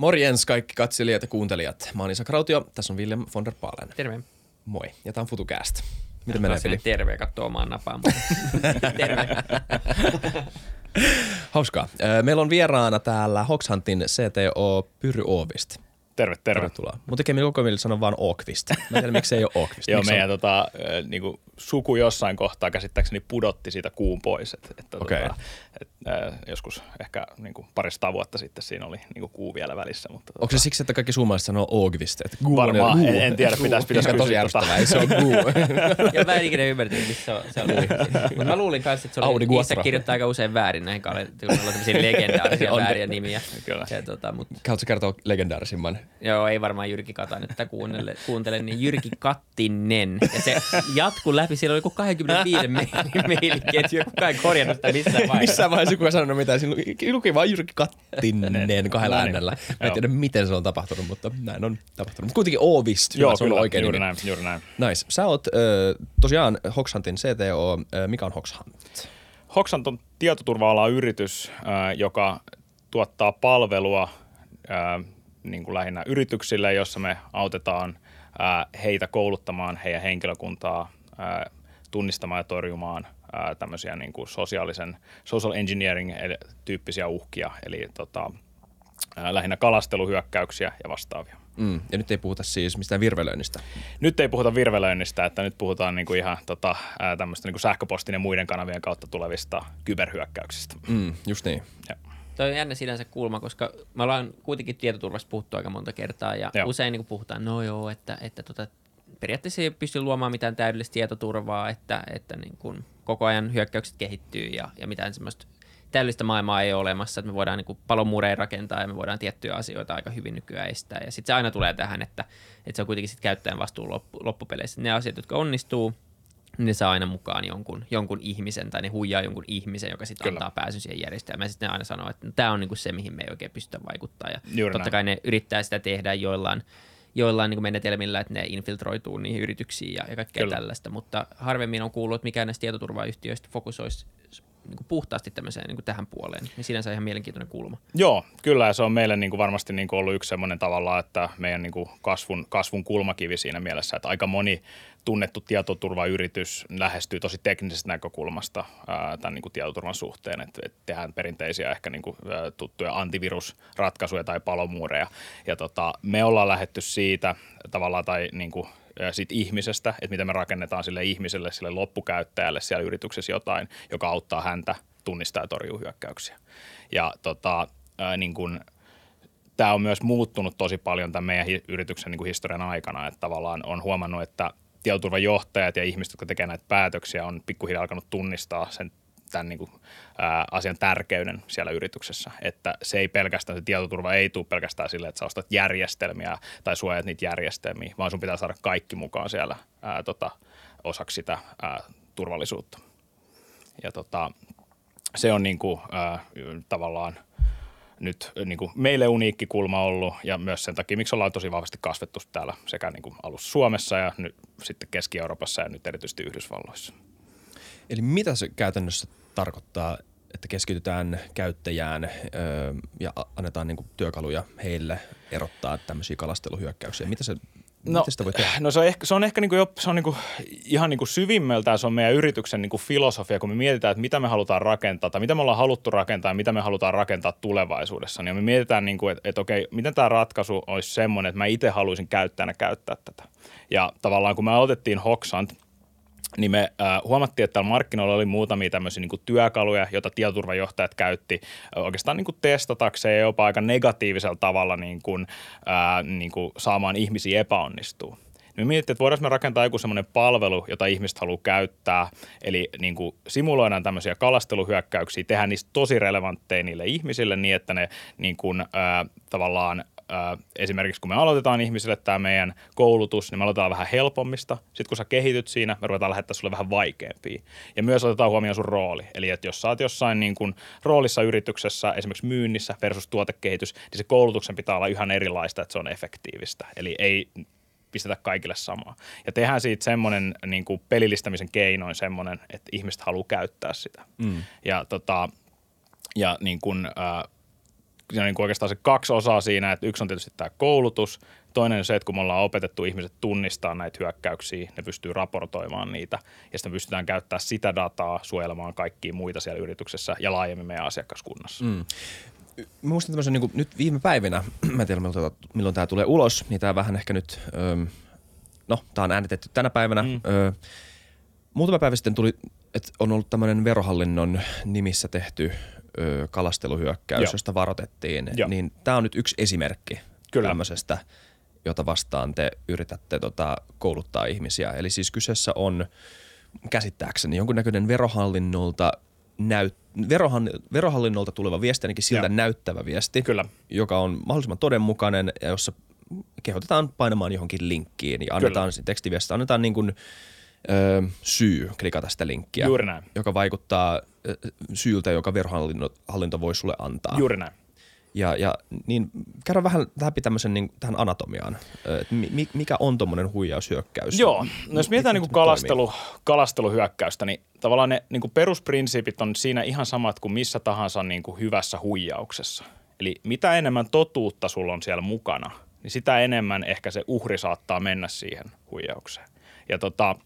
Morjens kaikki katselijat ja kuuntelijat. Mä oon Isa Krautio, tässä on William von der Paalen. Terve. Moi, ja tää on FutuCast. Miten menee, Pili? Terve, katso omaan napaan. Terve. Hauskaa. Meillä on vieraana täällä Hoxhuntin CTO Pyry Oovist. Terve, terve. Tervetuloa. Mun tekee koko mieli sanoa vaan Ookvist. Mä en tiedä, miksi se ei ole Ookvist. Joo, meidän on... tota, niinku, suku jossain kohtaa käsittääkseni pudotti siitä kuun pois. Et, et, Okei. tota, et, ö, joskus ehkä niinku, parista vuotta sitten siinä oli niinku, kuu vielä välissä. Mutta, Onko se siksi, että kaikki suomalaiset sanoo? Että on Varmaan, en- en tiedä, pitäisi- pitäisi Mikä on tosi kysyä tota. ärsyttävää, ei se on guu. ja mä en ikinä ymmärtänyt, missä se on. Mutta mä luulin kanssa, että se oli, Quattro. kirjoittaa aika usein väärin näihin kalle, kun on tämmöisiä legendaarisia On. vääriä nimiä. Kyllä. Se, tota, mut, Haluatko kertoa legendaarisimman? joo, ei varmaan Jyrki Katainen tätä kuuntele, kuuntele, niin Jyrki Kattinen. Ja se jatkuu läpi, siellä oli joku 25 mailin ja kukaan ei korjannut sitä missään vaiheessa. Missään vaiheessa kukaan sanonut mitään. Siinä luki- luki vaan Jyrki Kattinen kahdella äänellä. Mä en tiedä, miten se on tapahtunut, mutta näin on tapahtunut. Mutta kuitenkin Oovist, Joo, se on kyllä, oikein juuri nimi. näin, juuri näin. Nice. Sä oot äh, tosiaan Hoxhuntin CTO. Äh, mikä on Hoxhunt? Hoxant on tietoturva-alan yritys, ö, joka tuottaa palvelua ö, niin kuin lähinnä yrityksille, jossa me autetaan ö, heitä kouluttamaan heidän henkilökuntaa ö, tunnistamaan ja torjumaan tämmöisiä niin kuin sosiaalisen, social engineering eli- tyyppisiä uhkia, eli tota, lähinnä kalasteluhyökkäyksiä ja vastaavia. Mm. Ja nyt ei puhuta siis mistään virvelöinnistä. Nyt ei puhuta virvelöinnistä, että nyt puhutaan niinku ihan tota, tämmöistä niinku sähköpostin ja muiden kanavien kautta tulevista kyberhyökkäyksistä. Mm, just niin. Ja. Toi on jännä sinänsä kulma, koska me ollaan kuitenkin tietoturvasta puhuttu aika monta kertaa ja Joo. usein niin puhutaan, no joo, että, että tota, periaatteessa ei pysty luomaan mitään täydellistä tietoturvaa, että, että niin kuin koko ajan hyökkäykset kehittyy ja, ja mitään semmoista täydellistä maailmaa ei ole olemassa, että me voidaan niin palomuureja rakentaa ja me voidaan tiettyjä asioita aika hyvin nykyään estää. Ja sitten se aina tulee tähän, että, että se on kuitenkin sit käyttäjän vastuun loppu, loppupeleissä. Ne asiat, jotka onnistuu, niin ne saa aina mukaan jonkun, jonkun ihmisen tai ne huijaa jonkun ihmisen, joka sitten antaa pääsyn siihen järjestelmään. Ja sitten ne aina sanoo, että tämä on niinku se, mihin me ei oikein pystytä vaikuttaa. Ja Juuri totta näin. kai ne yrittää sitä tehdä joillain, joillain niinku menetelmillä, että ne infiltroituu niihin yrityksiin ja, ja kaikkea Kyllä. tällaista. Mutta harvemmin on kuullut, että mikään näistä tietoturvayhtiöistä fokusoisi niinku puhtaasti tämmöiseen niinku tähän puoleen. Niin sinänsä ihan mielenkiintoinen kulma. Joo, kyllä ja se on meille niin kuin varmasti niin kuin ollut yksi semmoinen tavallaan, että meidän niin kuin kasvun, kasvun kulmakivi siinä mielessä, että aika moni tunnettu tietoturvayritys lähestyy tosi teknisestä näkökulmasta tämän niin kuin tietoturvan suhteen, että, että tehdään perinteisiä ehkä niin kuin, tuttuja antivirusratkaisuja tai palomuureja ja tota, me ollaan lähetty siitä tavallaan tai niin kuin, siitä ihmisestä, että miten me rakennetaan sille ihmiselle, sille loppukäyttäjälle siellä yrityksessä jotain, joka auttaa häntä tunnistaa ja torjua hyökkäyksiä. Ja tota, niin kuin, tämä on myös muuttunut tosi paljon tämän meidän hi- yrityksen niin kuin historian aikana, että tavallaan on huomannut, että tietoturvajohtajat ja ihmiset, jotka tekevät näitä päätöksiä, on pikkuhiljaa alkanut tunnistaa sen tämän niin kuin, ää, asian tärkeyden siellä yrityksessä, että se ei pelkästään, se tietoturva ei tule pelkästään sille, että sä ostat järjestelmiä tai suojat niitä järjestelmiä, vaan sun pitää saada kaikki mukaan siellä ää, tota, osaksi sitä ää, turvallisuutta. Ja tota, se on niin kuin, ää, tavallaan nyt niin kuin meille uniikki kulma ollut ja myös sen takia, miksi ollaan tosi vahvasti kasvettu täällä sekä niin kuin alussa Suomessa ja nyt sitten Keski-Euroopassa ja nyt erityisesti Yhdysvalloissa. Eli mitä se käytännössä tarkoittaa, että keskitytään käyttäjään öö, ja annetaan niinku työkaluja heille erottaa tämmöisiä kalasteluhyökkäyksiä? Mitä se, no, miten sitä voi tehdä? No se on ehkä, se on ehkä niinku jo, se on niinku, ihan niinku syvimmältään se on meidän yrityksen niinku filosofia, kun me mietitään, että mitä me halutaan rakentaa tai mitä me ollaan haluttu rakentaa ja mitä me halutaan rakentaa tulevaisuudessa. Niin me mietitään, niinku, että, että okei, miten tämä ratkaisu olisi semmoinen, että mä itse haluaisin käyttäjänä käyttää tätä. Ja tavallaan kun me aloitettiin Hoxant, niin me äh, huomattiin, että täällä markkinoilla oli muutamia tämmöisiä niin työkaluja, joita tietoturvajohtajat käytti oikeastaan niin kuin testatakseen ja jopa aika negatiivisella tavalla niin kuin, äh, niin kuin saamaan ihmisiä epäonnistuu. Me mietittiin, että voidaanko me rakentaa joku semmoinen palvelu, jota ihmiset haluaa käyttää, eli niin kuin simuloidaan tämmöisiä kalasteluhyökkäyksiä, tehdään niistä tosi relevantteja niille ihmisille niin, että ne niin kuin, äh, tavallaan äh, esimerkiksi kun me aloitetaan ihmisille tämä meidän koulutus, niin me aloitetaan vähän helpommista. Sitten kun sä kehityt siinä, me ruvetaan lähettää sulle vähän vaikeampia. Ja myös otetaan huomioon sun rooli. Eli että jos sä oot jossain niin kuin roolissa yrityksessä, esimerkiksi myynnissä versus tuotekehitys, niin se koulutuksen pitää olla ihan erilaista, että se on efektiivistä. Eli ei pistetä kaikille samaa. Ja tehdään siitä semmoinen niin kuin pelillistämisen keinoin semmoinen, että ihmiset haluaa käyttää sitä. Mm. Ja, tota, ja niin kuin, äh, niin kuin oikeastaan se kaksi osaa siinä, että yksi on tietysti tämä koulutus, toinen on se, että kun me ollaan opetettu ihmiset tunnistaa näitä hyökkäyksiä, ne pystyy raportoimaan niitä ja sitten pystytään käyttämään sitä dataa suojelemaan kaikkia muita siellä yrityksessä ja laajemmin meidän asiakaskunnassa. Mm. Mä muistan tämmöisen niin nyt viime päivinä, mä en tiedä milloin, milloin tämä tulee ulos, niin tämä vähän ehkä nyt, öö, no tämä on äänitetty tänä päivänä. Mm. Öö, muutama päivä sitten tuli, että on ollut tämmöinen verohallinnon nimissä tehty ö, kalasteluhyökkäys, Joo. josta varoitettiin. Joo. Niin tämä on nyt yksi esimerkki Kyllä. tämmöisestä, jota vastaan te yritätte tota, kouluttaa ihmisiä. Eli siis kyseessä on käsittääkseni jonkunnäköinen verohallinnolta näyt, verohan, verohallinnolta tuleva viesti, ainakin siltä Joo. näyttävä viesti, Kyllä. joka on mahdollisimman todenmukainen ja jossa kehotetaan painamaan johonkin linkkiin ja annetaan tekstiviestiä, annetaan niin kuin – ö, syy klikata sitä linkkiä. Juuri näin. Joka vaikuttaa syyltä, joka verohallinto voi sulle antaa. Juuri näin. Ja, ja niin käydään vähän läpi tämmöisen niin, tähän anatomiaan. Et mi, mikä on tuommoinen huijaushyökkäys? Joo, no jos mietitään niin kuin kalastelu, kalasteluhyökkäystä, niin tavallaan ne niin kuin perusprinsiipit on siinä ihan samat kuin missä tahansa niin kuin hyvässä huijauksessa. Eli mitä enemmän totuutta sulla on siellä mukana, niin sitä enemmän ehkä se uhri saattaa mennä siihen huijaukseen. Ja tota,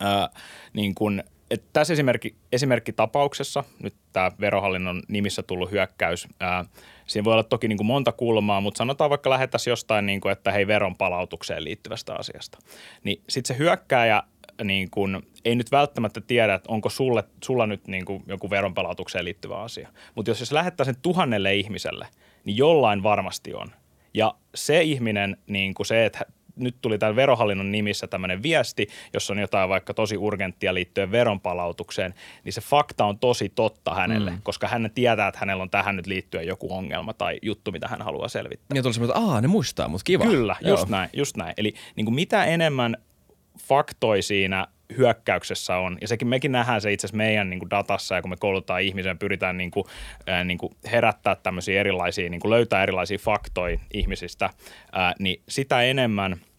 ää, niin kun, että tässä esimerkki, esimerkkitapauksessa, nyt tämä verohallinnon nimissä tullut hyökkäys, ää, siinä voi olla toki niin kuin monta kulmaa, mutta sanotaan vaikka lähettäisiin jostain, niin kuin, että hei veron palautukseen liittyvästä asiasta. Niin sitten se hyökkääjä niin kuin, ei nyt välttämättä tiedä, että onko sulle, sulla nyt niin kuin joku veronpalautukseen liittyvä asia. Mutta jos, jos lähettää sen tuhannelle ihmiselle, niin jollain varmasti on. Ja se ihminen, niin kuin se, että nyt tuli tämän verohallinnon nimissä tämmöinen viesti, jossa on jotain vaikka tosi urgenttia liittyen veronpalautukseen, niin se fakta on tosi totta hänelle, mm. koska hän tietää, että hänellä on tähän nyt liittyen joku ongelma tai juttu, mitä hän haluaa selvittää. Niin tuli semmoinen, että aah, ne muistaa, mutta kiva. Kyllä, Joo. just näin, just näin. Eli niin kuin mitä enemmän faktoi siinä hyökkäyksessä on. Ja sekin mekin nähdään se itse asiassa meidän niin kuin datassa ja kun me koulutaan ihmisen, pyritään niin kuin, ää, niin kuin herättää tämmöisiä erilaisia, niin kuin löytää erilaisia faktoja ihmisistä, ää, niin sitä enemmän –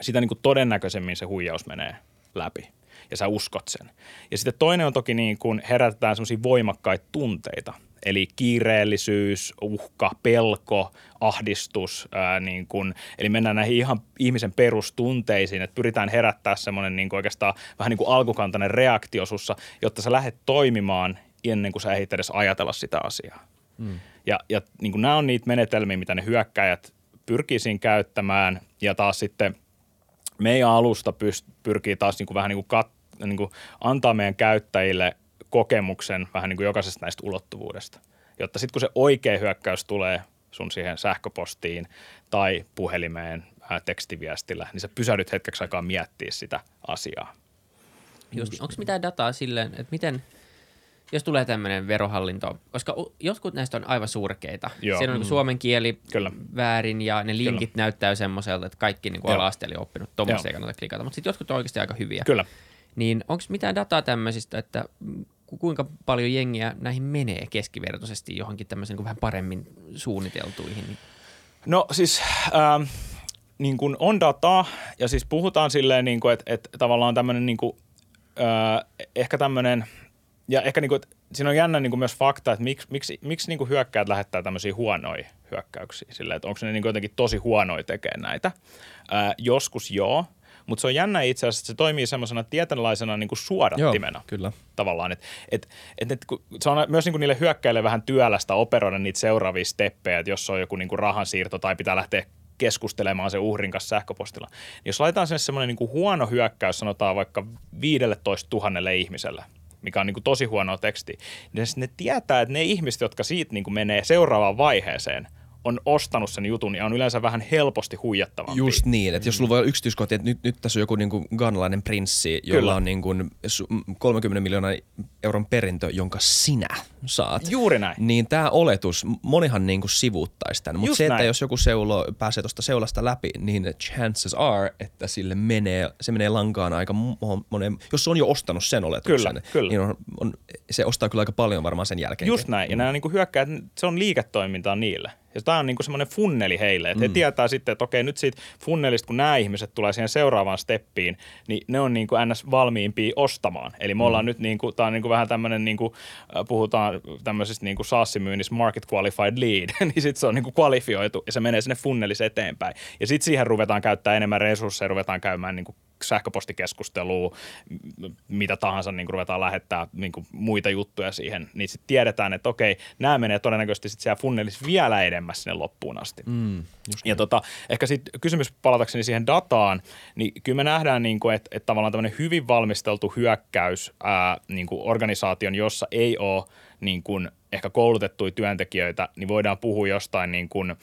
sitä niin kuin todennäköisemmin se huijaus menee läpi ja sä uskot sen. Ja sitten toinen on toki niin kuin herätetään semmoisia voimakkaita tunteita, eli kiireellisyys, uhka, pelko, ahdistus, ää, niin kuin, eli mennään näihin ihan ihmisen perustunteisiin, että pyritään herättää semmoinen niin oikeastaan vähän niin kuin alkukantainen reaktio sussa, jotta sä lähdet toimimaan ennen kuin sä ehdit edes ajatella sitä asiaa. Mm. Ja, ja niin kuin nämä on niitä menetelmiä, mitä ne hyökkäjät pyrkii siinä käyttämään, ja taas sitten meidän alusta pyst- pyrkii taas niin kuin vähän niin kuin, kat, niin kuin antaa meidän käyttäjille kokemuksen vähän niin kuin jokaisesta näistä ulottuvuudesta, jotta sitten kun se oikea hyökkäys tulee sun siihen sähköpostiin tai puhelimeen ää, tekstiviestillä, niin sä pysähdyt hetkeksi aikaa miettiä sitä asiaa. Onko mitään dataa silleen, että miten – jos tulee tämmöinen verohallinto, koska jotkut näistä on aivan surkeita. Joo. Siinä on niin suomen kieli Kyllä. väärin ja ne linkit Kyllä. näyttää semmoiselta, että kaikki niin ala-asteella on oppinut. Tuommoista ei kannata klikata, mutta sitten jotkut on oikeasti aika hyviä. Kyllä. Niin onko mitään dataa tämmöisistä, että kuinka paljon jengiä näihin menee keskivertoisesti johonkin tämmöisen niin vähän paremmin suunniteltuihin? No siis... Ähm, niin kuin on dataa ja siis puhutaan silleen, niin kuin, että, että tavallaan tämmöinen niin kuin, äh, ehkä tämmöinen – ja ehkä niinku, siinä on jännä niinku myös fakta, että miksi, miksi, miksi niinku hyökkäät lähettää tämmöisiä huonoja hyökkäyksiä. Silleen, että onko ne niinku jotenkin tosi huonoja tekemään näitä. Ää, joskus joo, mutta se on jännä itse asiassa, että se toimii semmoisena tietynlaisena niinku suodattimena. Joo, kyllä. Tavallaan, että et, et, et, se on myös niinku niille hyökkäille vähän työlästä operoida niitä seuraavia steppejä, että jos on joku niinku rahansiirto tai pitää lähteä keskustelemaan se uhrin kanssa sähköpostilla. Niin jos laitetaan sinne semmoinen niinku huono hyökkäys, sanotaan vaikka 15 000 ihmiselle – mikä on niin kuin tosi huonoa tekstiä, niin ne tietää, että ne ihmiset, jotka siitä niin kuin menee seuraavaan vaiheeseen – on ostanut sen jutun ja on yleensä vähän helposti huijattavampi. Just niin, että jos sulla voi olla yksityiskohtia, että nyt, nyt tässä on joku niin kuin ganalainen prinssi, jolla Kyllä. on niin kuin 30 miljoonaa euron perintö, jonka sinä saat. Juuri näin. Niin tämä oletus, monihan niin kuin sivuuttaisi tämän, mutta se, että näin. jos joku seulo pääsee tuosta seulasta läpi, niin chances are, että sille menee, se menee lankaan aika monen, jos se on jo ostanut sen oletuksen, kyllä, kyllä. niin on, on, se ostaa kyllä aika paljon varmaan sen jälkeen. Just näin, ja nämä niin kuin hyökkäät, se on liiketoimintaa niille. Ja tämä on niin kuin semmoinen funneli heille, että mm. he tietää sitten, että okei, nyt siitä funnelista, kun nämä ihmiset tulee siihen seuraavaan steppiin, niin ne on niin kuin ns. valmiimpia ostamaan. Eli me ollaan mm. nyt, niin kuin, tämä on niin kuin vähän tämmöinen, niin kuin, puhutaan tämmöisestä niin kuin SaaS-myynnissä market qualified lead, niin sitten se on niin kuin kvalifioitu ja se menee sinne funnelissa eteenpäin. Ja sitten siihen ruvetaan käyttää enemmän resursseja, ruvetaan käymään niin kuin sähköpostikeskustelua, mitä tahansa niin kuin ruvetaan lähettää niin kuin muita juttuja siihen, niin sitten tiedetään, että okei, nämä menee todennäköisesti sitten siellä funnelissa vielä edemmäs sinne loppuun asti. Mm, ja niin. tota, ehkä sitten kysymys palatakseni siihen dataan, niin kyllä me nähdään, niin kuin, että, että tavallaan tämmöinen hyvin valmisteltu hyökkäys ää, niin kuin organisaation, jossa ei ole niin kuin ehkä koulutettuja työntekijöitä, niin voidaan puhua jostain niin kuin,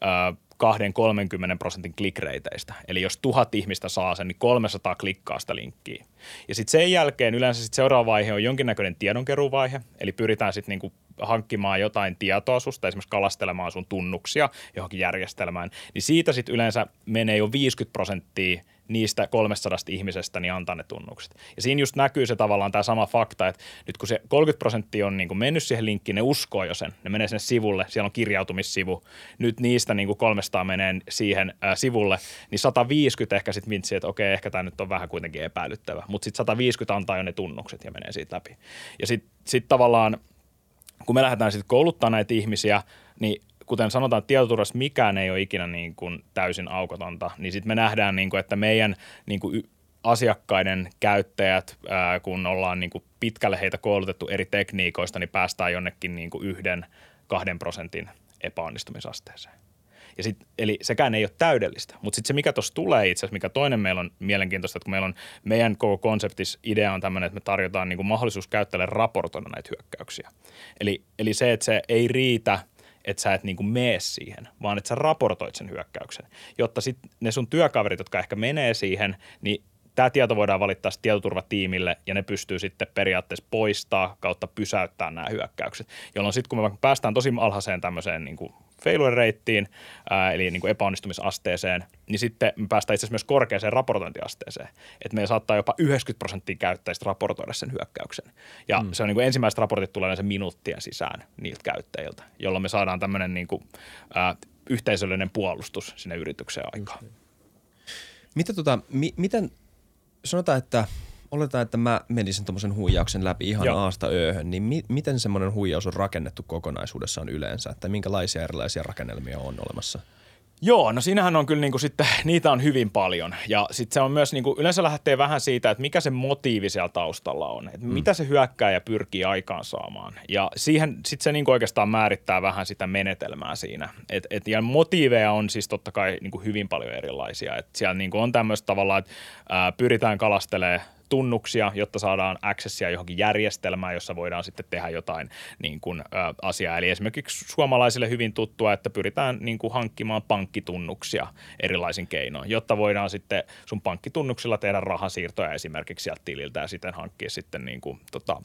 ää, 2-30 prosentin klikreiteistä. Eli jos tuhat ihmistä saa sen, niin 300 klikkaa sitä linkkiä. Ja sitten sen jälkeen yleensä sit seuraava vaihe on jonkinnäköinen tiedonkeruuvaihe, eli pyritään sitten niinku hankkimaan jotain tietoa susta, esimerkiksi kalastelemaan sun tunnuksia johonkin järjestelmään, niin siitä sitten yleensä menee jo 50 prosenttia – niistä 300 ihmisestä niin antaa ne tunnukset. Ja siinä just näkyy se tavallaan tämä sama fakta, että nyt kun se 30 prosenttia on niin kuin mennyt siihen linkkiin, ne uskoo jo sen, ne menee sinne sivulle, siellä on kirjautumissivu, nyt niistä niin kuin 300 menee siihen ää, sivulle, niin 150 ehkä sitten vintsi, että okei, ehkä tämä nyt on vähän kuitenkin epäilyttävä, mutta sitten 150 antaa jo ne tunnukset ja menee siitä läpi. Ja sitten sit tavallaan, kun me lähdetään sitten kouluttaa näitä ihmisiä, niin kuten sanotaan, että tietoturvassa mikään ei ole ikinä niin kuin täysin aukotonta, niin sitten me nähdään, niin kuin, että meidän niin kuin asiakkaiden käyttäjät, ää, kun ollaan niin kuin pitkälle heitä koulutettu eri tekniikoista, niin päästään jonnekin niin kuin yhden, kahden prosentin epäonnistumisasteeseen. Ja sit, eli sekään ei ole täydellistä, mutta sitten se, mikä tuossa tulee itse asiassa, mikä toinen meillä on mielenkiintoista, että kun meillä on meidän koko konseptis idea on tämmöinen, että me tarjotaan niin mahdollisuus käyttäjälle raportoida näitä hyökkäyksiä. Eli, eli se, että se ei riitä – että sä et niin mene siihen, vaan että sä raportoit sen hyökkäyksen, jotta sitten ne sun työkaverit, jotka ehkä menee siihen, niin tämä tieto voidaan valittaa tietoturvatiimille ja ne pystyy sitten periaatteessa poistaa kautta pysäyttää nämä hyökkäykset, jolloin sitten kun me päästään tosi alhaiseen tämmöiseen niin kuin failure-reittiin, eli niin kuin epäonnistumisasteeseen, niin sitten me päästään itse asiassa myös korkeaseen raportointiasteeseen. Että meillä saattaa jopa 90 prosenttia käyttäjistä raportoida sen hyökkäyksen. Ja mm. se on niin kuin ensimmäiset raportit tulee sen minuuttien sisään niiltä käyttäjiltä, jolloin me saadaan tämmöinen niin kuin, ää, yhteisöllinen puolustus sinne yritykseen aikaan. Mitä tota, mi- miten, sanotaan, että – oletetaan, että mä menisin tuommoisen huijauksen läpi ihan Joo. aasta ööhön, niin mi- miten semmoinen huijaus on rakennettu kokonaisuudessaan yleensä? Että minkälaisia erilaisia rakennelmia on olemassa? Joo, no siinähän on kyllä niin kuin sitten, niitä on hyvin paljon. Ja sitten se on myös, niin kuin, yleensä lähtee vähän siitä, että mikä se motiivi siellä taustalla on. Että mm. mitä se hyökkääjä pyrkii aikaan saamaan. Ja siihen sitten se niin kuin oikeastaan määrittää vähän sitä menetelmää siinä. Et, et, ja motiiveja on siis totta kai niin kuin hyvin paljon erilaisia. Et siellä niin kuin on tämmöistä tavallaan, että ää, pyritään kalastelemaan tunnuksia, jotta saadaan accessia johonkin järjestelmään, jossa voidaan sitten tehdä jotain niin kuin, ä, asiaa. Eli esimerkiksi suomalaisille hyvin tuttua, että pyritään niin kuin, hankkimaan pankkitunnuksia erilaisin keinoin, jotta voidaan sitten sun pankkitunnuksilla tehdä rahasiirtoja esimerkiksi sieltä tililtä ja sitten hankkia sitten niin kuin, tota,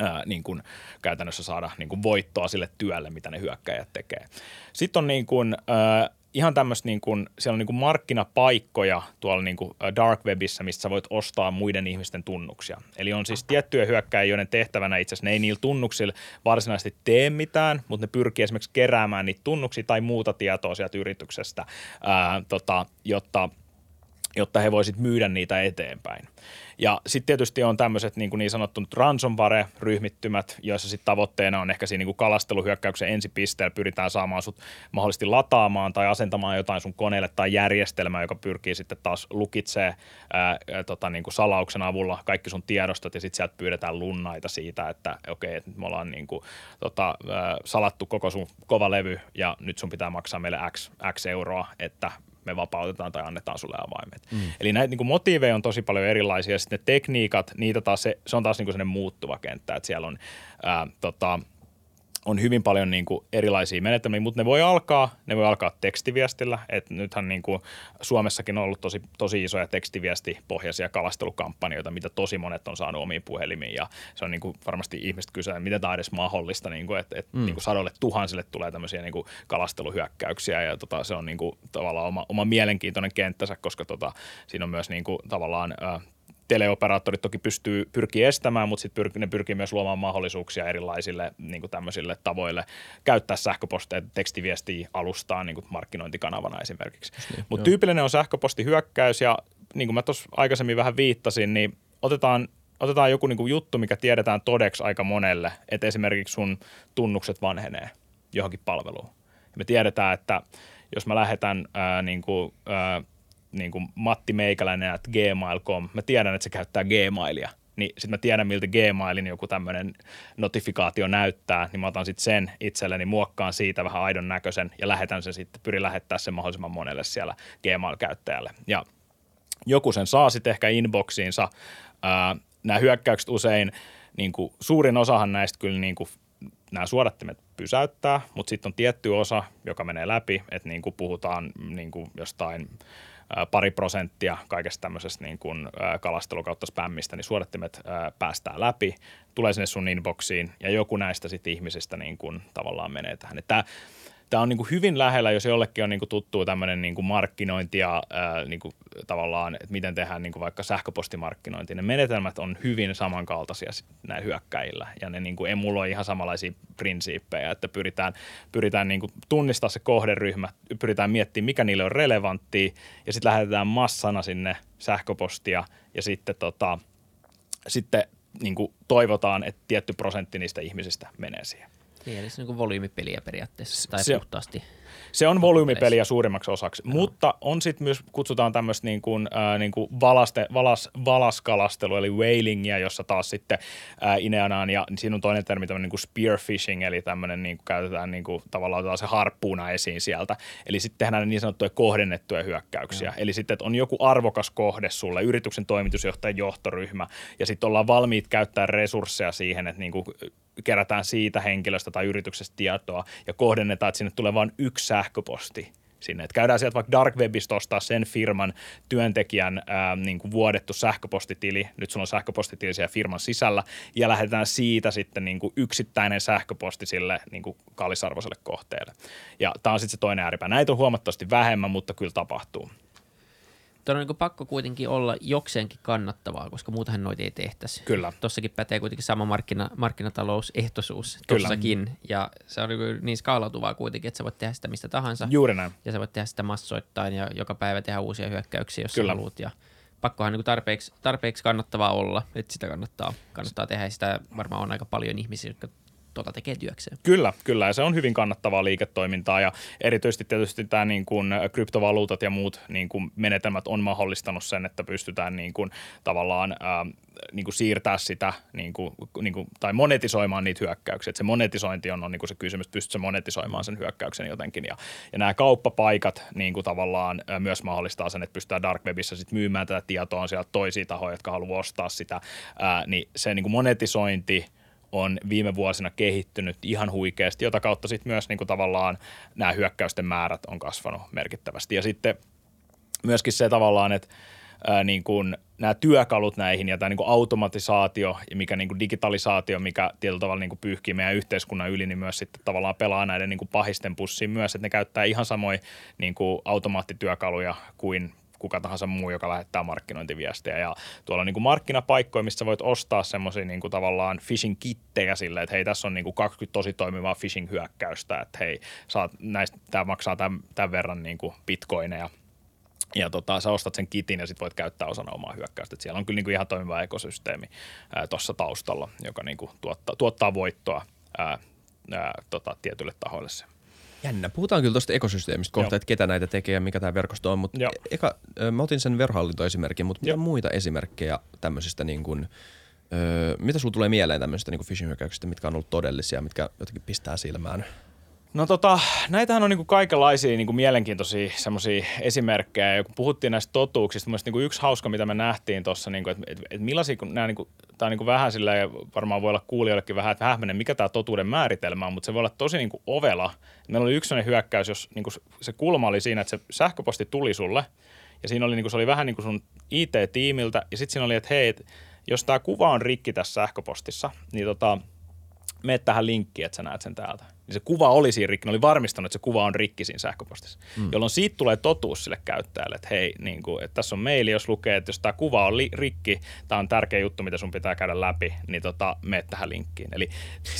ää, niin kuin käytännössä saada niin kuin voittoa sille työlle, mitä ne hyökkäjät tekee. Sitten on niin kuin, ää, ihan tämmöistä niin kuin, siellä on niin kuin markkinapaikkoja tuolla niin kuin dark webissä, mistä sä voit ostaa muiden ihmisten tunnuksia. Eli on siis tiettyjä hyökkäjiä, joiden tehtävänä itse asiassa ne ei niillä tunnuksilla varsinaisesti tee mitään, mutta ne pyrkii esimerkiksi keräämään niitä tunnuksia tai muuta tietoa sieltä yrityksestä, ää, tota, jotta, jotta he voisit myydä niitä eteenpäin. Ja sitten tietysti on tämmöiset niin, niin sanottu ransomware-ryhmittymät, joissa sitten tavoitteena on ehkä siinä niin kalasteluhyökkäyksen ensipisteellä pyritään saamaan sut mahdollisesti lataamaan tai asentamaan jotain sun koneelle tai järjestelmää, joka pyrkii sitten taas lukitsee ää, tota, niin kuin salauksen avulla kaikki sun tiedostot ja sitten sieltä pyydetään lunnaita siitä, että okei, että me ollaan niin kuin, tota, ää, salattu koko sun kova levy ja nyt sun pitää maksaa meille X, X euroa, että me vapautetaan tai annetaan sulle avaimet. Mm. Eli näitä niin motiiveja on tosi paljon erilaisia. Sitten ne tekniikat, niitä taas se, se on taas niin kuin muuttuva kenttä, että siellä on ää, tota, on hyvin paljon niin kuin erilaisia menetelmiä, mutta ne voi alkaa, ne voi alkaa tekstiviestillä. Et nythän niin kuin Suomessakin on ollut tosi, tosi isoja tekstiviestipohjaisia kalastelukampanjoita, mitä tosi monet on saanut omiin puhelimiin. Ja se on niin kuin varmasti ihmiset kysyä, miten tämä on edes mahdollista, niin kuin, että, että mm. niin kuin sadoille tuhansille tulee tämmöisiä niin kuin kalasteluhyökkäyksiä. Ja tota, se on niin kuin tavallaan oma, oma mielenkiintoinen kenttänsä, koska tota, siinä on myös niin kuin tavallaan äh, teleoperaattorit toki pystyy, pyrkii estämään, mutta sitten pyr, ne pyrkii myös luomaan mahdollisuuksia erilaisille niin kuin tämmöisille tavoille käyttää sähköpostia, tekstiviestiä alustaa niin kuin markkinointikanavana esimerkiksi. Niin, mutta tyypillinen on sähköpostihyökkäys ja niin kuin mä tuossa aikaisemmin vähän viittasin, niin otetaan otetaan joku niin kuin juttu, mikä tiedetään todeksi aika monelle, että esimerkiksi sun tunnukset vanhenee johonkin palveluun. Ja me tiedetään, että jos mä lähetän ää, niin kuin, ää, niin kuin Matti Meikäläinen at gmail.com, mä tiedän, että se käyttää Gmailia, niin sitten mä tiedän, miltä Gmailin joku tämmöinen notifikaatio näyttää, niin mä otan sitten sen itselleni, muokkaan siitä vähän aidon näköisen ja lähetän sen sitten, pyrin lähettää sen mahdollisimman monelle siellä Gmail-käyttäjälle. Ja joku sen saa sitten ehkä inboxiinsa. Nämä hyökkäykset usein, niin kuin, suurin osahan näistä kyllä niin kuin, nämä suodattimet pysäyttää, mutta sitten on tietty osa, joka menee läpi, että niin kuin puhutaan niin kuin jostain pari prosenttia kaikesta tämmöisestä niin kuin kalastelu kautta spämmistä, niin suodattimet päästää läpi, tulee sinne sun inboxiin ja joku näistä sitten ihmisistä niin kuin tavallaan menee tähän. Tämä tämä on niin kuin hyvin lähellä, jos jollekin on niin kuin tuttu tämmöinen niin kuin markkinointi ja ää, niin kuin tavallaan, että miten tehdään niin kuin vaikka sähköpostimarkkinointi. Ne menetelmät on hyvin samankaltaisia näillä hyökkäillä ja ne niin kuin emuloi ihan samanlaisia prinsiippejä, että pyritään, pyritään niin kuin tunnistaa se kohderyhmä, pyritään miettimään, mikä niille on relevanttia ja sitten lähetetään massana sinne sähköpostia ja sitten, tota, sitten niin kuin toivotaan, että tietty prosentti niistä ihmisistä menee siihen. Niin, eli se on niin volyymipeliä periaatteessa, tai se, puhtaasti. Se on volyymipeliä suurimmaksi osaksi, no. mutta on sitten myös, kutsutaan tämmöistä niin kuin, äh, niin kuin valaste, valas, valaskalastelu, eli whalingia, jossa taas sitten äh, Ineanaan, ja siinä on toinen termi tämmöinen niin kuin spearfishing, eli tämmöinen niin kuin käytetään niin kuin, tavallaan otetaan se harppuuna esiin sieltä, eli sitten tehdään niin sanottuja kohdennettuja hyökkäyksiä, no. eli sitten, että on joku arvokas kohde sulle, yrityksen toimitusjohtajan johtoryhmä, ja sitten ollaan valmiit käyttää resursseja siihen, että niin kuin kerätään siitä henkilöstä tai yrityksestä tietoa ja kohdennetaan, että sinne tulee vain yksi sähköposti sinne. Että käydään sieltä vaikka Dark Webistä ostaa sen firman työntekijän ää, niin kuin vuodettu sähköpostitili, nyt sulla on sähköpostitili siellä firman sisällä, ja lähdetään siitä sitten niin kuin yksittäinen sähköposti sille niin kuin kallisarvoiselle kohteelle. Ja tämä on sitten se toinen ääripää. Näitä on huomattavasti vähemmän, mutta kyllä tapahtuu. Tuo on niin pakko kuitenkin olla jokseenkin kannattavaa, koska muutahan noita ei tehtäisi. Kyllä. Tossakin pätee kuitenkin sama markkina, markkinatalousehtoisuus tossakin. Ja se on niin, niin skaalautuvaa kuitenkin, että sä voit tehdä sitä mistä tahansa. Juuri näin. Ja sä voit tehdä sitä massoittain ja joka päivä tehdä uusia hyökkäyksiä, jos Kyllä. haluat. Ja pakkohan niin tarpeeksi, tarpeeksi kannattavaa olla, että sitä kannattaa, kannattaa tehdä. Ja sitä varmaan on aika paljon ihmisiä, jotka tota tekee työkseen. Kyllä, kyllä ja se on hyvin kannattavaa liiketoimintaa ja erityisesti tietysti tämä niin kuin kryptovaluutat ja muut niin kuin menetelmät on mahdollistanut sen, että pystytään niin kuin tavallaan ää, niin kuin siirtää sitä niin kuin, niin kuin, tai monetisoimaan niitä hyökkäyksiä. Et se monetisointi on, on niin kuin se kysymys, pystytkö monetisoimaan sen hyökkäyksen jotenkin. Ja, ja nämä kauppapaikat niin kuin tavallaan myös mahdollistaa sen, että pystytään dark webissä sit myymään tätä tietoa on sieltä toisia tahoja, jotka haluaa ostaa sitä. Ää, niin se niin kuin monetisointi – on viime vuosina kehittynyt ihan huikeasti, jota kautta sitten myös niin kuin tavallaan nämä hyökkäysten määrät on kasvanut merkittävästi. Ja sitten myöskin se tavallaan, että ää, niin kuin nämä työkalut näihin ja tämä niin kuin automatisaatio ja mikä niin kuin digitalisaatio, mikä tietyllä tavalla niin kuin pyyhkii meidän yhteiskunnan yli, niin myös sitten tavallaan pelaa näiden niin kuin pahisten pussiin myös, että ne käyttää ihan samoin niin kuin automaattityökaluja kuin kuka tahansa muu, joka lähettää markkinointiviestejä. Ja tuolla on niin kuin markkinapaikkoja, missä voit ostaa semmoisia niin kuin tavallaan phishing-kittejä silleen, että hei, tässä on niin kuin 20 tosi toimivaa phishing-hyökkäystä, että hei, saat, näistä, tämä maksaa tämän, tämän verran niin kuin bitcoineja, ja tota, sä ostat sen kitin ja sitten voit käyttää osana omaa hyökkäystä. Et siellä on kyllä niinku ihan toimiva ekosysteemi tuossa taustalla, joka niinku tuottaa, tuottaa voittoa ää, ää, tota, tietylle tahoille se. Jännä. Puhutaan kyllä tuosta ekosysteemistä kohta, Joo. että ketä näitä tekee ja mikä tämä verkosto on, mutta eka, mä otin sen verhallintoesimerkin, mutta mitä muita esimerkkejä tämmöisistä niin kuin, öö, mitä sulla tulee mieleen tämmöisistä niin phishing-hyökkäyksistä, mitkä on ollut todellisia, mitkä jotenkin pistää silmään? No tota, näitähän on niinku kaikenlaisia niinku mielenkiintoisia semmoisia esimerkkejä. Ja kun puhuttiin näistä totuuksista, mielestäni niinku yksi hauska, mitä me nähtiin tuossa, niinku, että et, et millaisia, kun nämä niinku, tämä on niinku vähän sillä ja varmaan voi olla kuulijoillekin vähän, että vähän mikä tämä totuuden määritelmä on, mutta se voi olla tosi niinku ovela. Meillä oli yksi hyökkäys, jos niinku se kulma oli siinä, että se sähköposti tuli sulle, ja siinä oli, niinku, se oli vähän niin kuin sun IT-tiimiltä, ja sitten siinä oli, että hei, et, jos tämä kuva on rikki tässä sähköpostissa, niin tota, mene tähän linkkiin, että sä näet sen täältä niin se kuva oli siinä rikki, ne oli varmistanut, että se kuva on rikki siinä sähköpostissa, mm. jolloin siitä tulee totuus sille käyttäjälle, että hei, niin kuin, että tässä on maili, jos lukee, että jos tämä kuva on li- rikki, tämä on tärkeä juttu, mitä sun pitää käydä läpi, niin tota, mene tähän linkkiin. Eli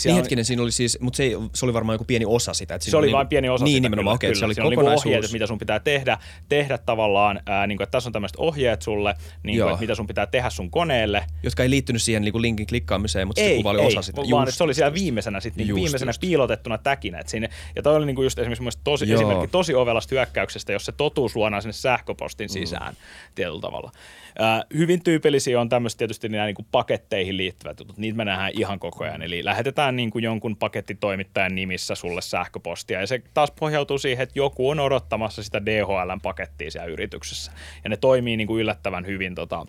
niin hetkinen, siinä oli siis, mutta se, ei, se oli varmaan joku pieni osa sitä. Että se oli, oli vain pieni osa niin, sitä. Nimenomaan, kyllä, okay, kyllä. Se oli kokonaisuus. Niin ohjeet, mitä sun pitää tehdä, tehdä tavallaan, ää, niin kuin, että tässä on tämmöiset ohjeet sulle, niin kuin, että mitä sun pitää tehdä sun koneelle. Jotka ei liittynyt siihen niin kuin linkin klikkaamiseen, mutta ei, se kuva oli ei, osa sitä. Vaan just. se oli siellä viimeisenä, sit, niin just, viimeisenä just. piilotettuna täkinä. Et siinä, ja toi oli niin kuin just esimerkiksi tosi, esimerkki tosi ovelasta hyökkäyksestä, jos se totuus luodaan sinne sähköpostin mm. sisään mm. tietyllä tavalla. Äh, hyvin tyypillisiä on tämmöiset tietysti nämä niin kuin paketteihin liittyvät jutut. Niitä me nähdään ihan koko ajan. Eli lähetetään niin kuin jonkun pakettitoimittajan nimissä sulle sähköpostia. Ja se taas pohjautuu siihen, että joku on odottamassa sitä DHL-pakettia siellä yrityksessä. Ja ne toimii niin kuin yllättävän hyvin tota,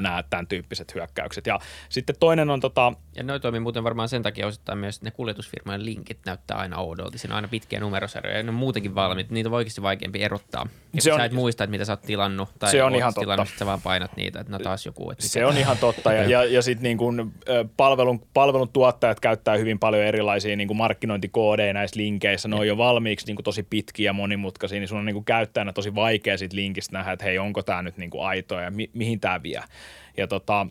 nämä tämän tyyppiset hyökkäykset. Ja sitten toinen on tota... Ja noin toimii muuten varmaan sen takia osittain myös, että ne kuljetusfirmojen linkit näyttää aina oudolta. Siinä on aina pitkiä numerosarjoja ja ne on muutenkin valmiit. Niitä on oikeasti vaikeampi erottaa. Ja se on, sä et muista, että mitä sä oot tilannut tai se on ihan tilannut, totta. sä vaan painat niitä, että no taas joku. Että se on ihan totta. Ja, ja, ja sitten niin palvelun, palvelun tuottajat käyttää hyvin paljon erilaisia niin kuin markkinointikoodeja näissä linkeissä. Ne on jo valmiiksi niin kuin tosi pitkiä ja monimutkaisia, niin sun on niin kuin käyttäjänä tosi vaikea siitä linkistä nähdä, että hei, onko tämä nyt niin kuin aito ja mi- mihin tämä vie. Ja tota,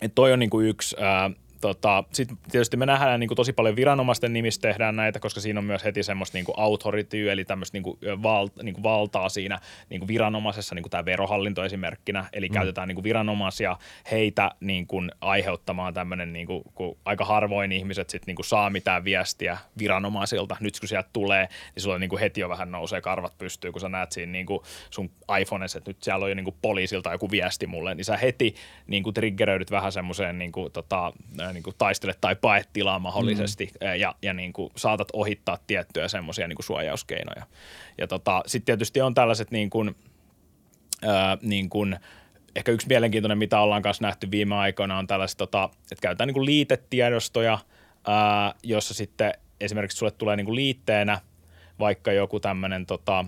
et toi on niinku yksi ää, tota, sitten tietysti me nähdään niin kuin tosi paljon viranomaisten nimissä tehdään näitä, koska siinä on myös heti semmoista niin kuin authority, eli tämmöistä niin kuin val, niin kuin valtaa siinä niin kuin viranomaisessa, niin kuin tämä verohallinto esimerkkinä, eli mm. käytetään niin kuin viranomaisia heitä niin kuin aiheuttamaan tämmöinen, niin kuin, kun aika harvoin ihmiset sit niin kuin saa mitään viestiä viranomaisilta, nyt kun sieltä tulee, niin sulla niin kuin heti jo vähän nousee karvat pystyy, kun sä näet siinä niin kuin sun iPhoneissa, että nyt siellä on jo niin kuin poliisilta joku viesti mulle, niin sä heti niin kuin triggeröidyt vähän semmoiseen niin kuin, tota, niin kuin taistele tai pae tilaa mahdollisesti mm. ja, ja niin kuin saatat ohittaa tiettyjä semmoisia niin suojauskeinoja. Ja tota, sitten tietysti on tällaiset niin kuin, ää, niin kuin, ehkä yksi mielenkiintoinen, mitä ollaan kanssa nähty viime aikoina, on tällaiset, tota, että käytetään niin kuin liitetiedostoja, ää, jossa sitten esimerkiksi sulle tulee niin kuin liitteenä vaikka joku tämmöinen tota,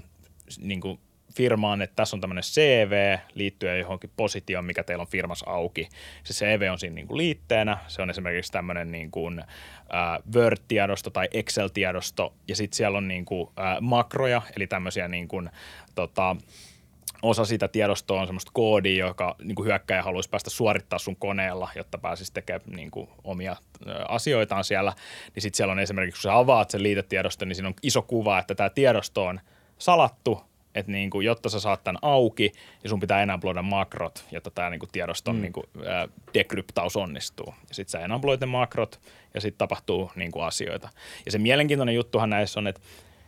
niin kuin firmaan, että tässä on tämmöinen CV liittyen johonkin positioon, mikä teillä on firmassa auki. Se CV on siinä niin kuin liitteenä, se on esimerkiksi tämmöinen niin kuin, äh, Word-tiedosto tai Excel-tiedosto, ja sitten siellä on niin kuin, äh, makroja, eli tämmöisiä niin kuin, tota, osa sitä tiedostoa on semmoista koodia, joka niin kuin hyökkäjä haluaisi päästä suorittaa sun koneella, jotta pääsisi tekemään niin kuin, omia asioitaan siellä. Niin sitten siellä on esimerkiksi, kun sä avaat sen liitetiedoston, niin siinä on iso kuva, että tämä tiedosto on salattu, että niin kuin, jotta sä saat tämän auki, niin sun pitää enabloida makrot, jotta tämä niin kuin tiedoston mm. niin kuin, ää, dekryptaus onnistuu. Ja sitten sä enabloit ne makrot ja sitten tapahtuu niin kuin, asioita. Ja se mielenkiintoinen juttuhan näissä on, että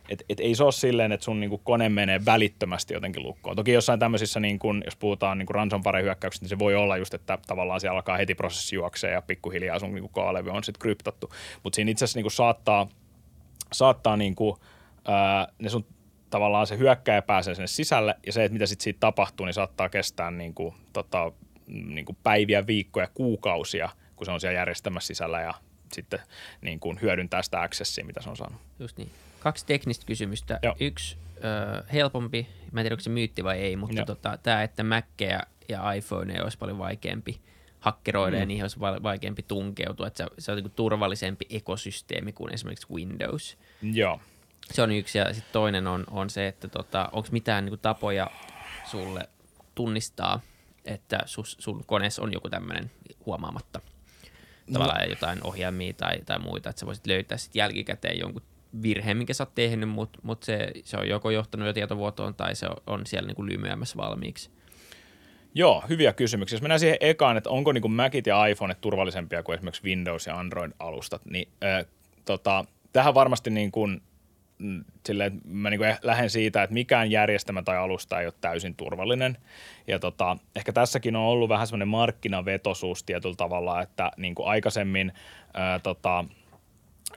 et, et ei se ole silleen, että sun niinku kone menee välittömästi jotenkin lukkoon. Toki jossain tämmöisissä, niinku, jos puhutaan niinku ransomware-hyökkäyksistä, niin se voi olla just, että tavallaan siellä alkaa heti prosessi juoksee ja pikkuhiljaa sun niinku kaalevy on sitten kryptattu. Mutta siinä itse asiassa niinku saattaa, saattaa niinku, ää, ne sun tavallaan se hyökkäjä pääsee sinne sisälle ja se, että mitä sitten siitä tapahtuu, niin saattaa kestää niin kuin, tota, niin kuin päiviä, viikkoja, kuukausia, kun se on siellä järjestelmässä sisällä ja sitten niin kuin hyödyntää sitä accessia, mitä se on saanut. Just niin. Kaksi teknistä kysymystä. Joo. Yksi ö, helpompi, mä en tiedä onko se myytti vai ei, mutta tota, tämä, että Mackeja ja iPhone olisi paljon vaikeampi hakkeroida mm. ja niihin olisi vaikeampi tunkeutua, että se, se on niin turvallisempi ekosysteemi kuin esimerkiksi Windows. Joo. Se on yksi ja sitten toinen on, on se, että tota, onko mitään niin kuin, tapoja sulle tunnistaa, että sus, sun koneessa on joku tämmöinen huomaamatta tavallaan no. jotain ohjaimia tai, tai muita, että sä voisit löytää sitten jälkikäteen jonkun virheen, minkä sä oot tehnyt, mutta mut se, se on joko johtanut jo tietovuotoon tai se on, siellä niin kuin lymyämässä valmiiksi. Joo, hyviä kysymyksiä. Jos mennään siihen ekaan, että onko niin Macit ja iPhone turvallisempia kuin esimerkiksi Windows ja Android-alustat, niin äh, tota, tähän varmasti niin kuin silleen, mä niin lähden siitä, että mikään järjestelmä tai alusta ei ole täysin turvallinen. Ja tota, ehkä tässäkin on ollut vähän semmoinen markkinavetosuus tietyllä tavalla, että niin kuin aikaisemmin ää, tota,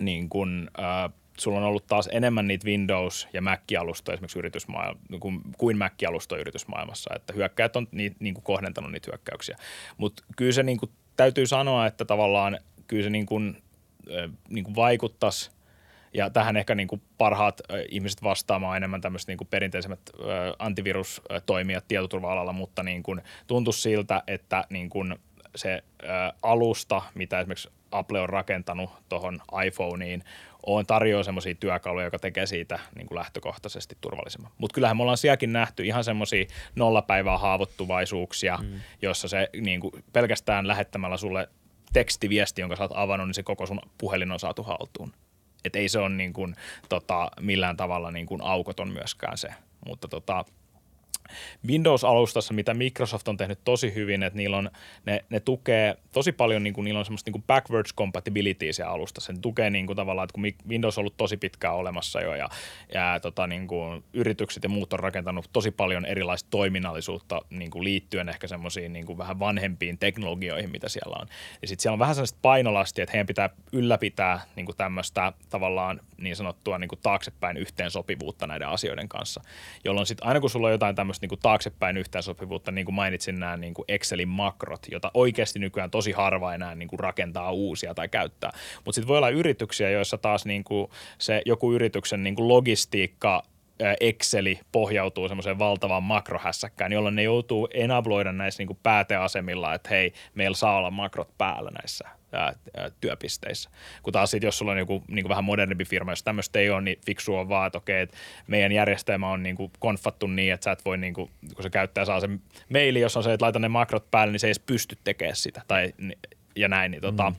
niin kuin, ää, sulla on ollut taas enemmän niitä Windows- ja Mac-alustoja esimerkiksi yritysmaailma, kuin, kuin Mac-alustoja yritysmaailmassa, että hyökkäjät on ni, niin kuin kohdentanut niitä hyökkäyksiä. Mutta kyllä se niin kuin, täytyy sanoa, että tavallaan kyllä se niin kuin, niin kuin vaikuttaisi – ja tähän ehkä niin kuin parhaat ihmiset vastaamaan enemmän tämmöiset niin kuin perinteisemmät antivirustoimijat tietoturva-alalla, mutta niin kuin tuntui siltä, että niin kuin se alusta, mitä esimerkiksi Apple on rakentanut tuohon iPhoneiin, on tarjoaa semmoisia työkaluja, joka tekee siitä niin kuin lähtökohtaisesti turvallisemman. Mutta kyllähän me ollaan sielläkin nähty ihan semmoisia nollapäivää haavoittuvaisuuksia, mm. jossa se niin kuin pelkästään lähettämällä sulle tekstiviesti, jonka sä oot avannut, niin se koko sun puhelin on saatu haltuun. Et ei se ole niin kuin, tota, millään tavalla niin kuin aukoton myöskään se. Mutta tota, Windows-alustassa, mitä Microsoft on tehnyt tosi hyvin, että niillä on, ne, ne tukee tosi paljon, niin kuin, niillä on semmoista niin kuin backwards compatibility siellä alustassa. Ne tukee niin kuin, tavallaan, että kun Windows on ollut tosi pitkään olemassa jo ja, ja tota, niin kuin, yritykset ja muut on rakentanut tosi paljon erilaista toiminnallisuutta niin kuin liittyen ehkä semmoisiin niin kuin vähän vanhempiin teknologioihin, mitä siellä on. Ja sitten siellä on vähän sellaista painolastia, että heidän pitää ylläpitää niin kuin tämmöistä tavallaan niin sanottua niin kuin taaksepäin yhteensopivuutta näiden asioiden kanssa, jolloin sitten aina kun sulla on jotain tämmöistä niin taaksepäin yhteensopivuutta, niin kuin mainitsin nämä niin kuin Excelin makrot, jota oikeasti nykyään tosi harva enää niin kuin rakentaa uusia tai käyttää. Mutta sitten voi olla yrityksiä, joissa taas niin kuin se joku yrityksen niin kuin logistiikka Exceli pohjautuu semmoiseen valtavaan makrohässäkkään, jolloin ne joutuu enabloida näissä niin pääteasemilla, että hei, meillä saa olla makrot päällä näissä ää, työpisteissä. Kun taas sit, jos sulla on joku niin vähän modernimpi firma, jos tämmöistä ei ole, niin fiksu on vaan, että okei, että meidän järjestelmä on niin kuin konfattu niin, että sä et voi, niin kuin, kun se käyttäjä saa sen maili, jos on se, että laita ne makrot päälle, niin se ei edes pysty tekemään sitä. Tai, ja näin, niin tota, mm.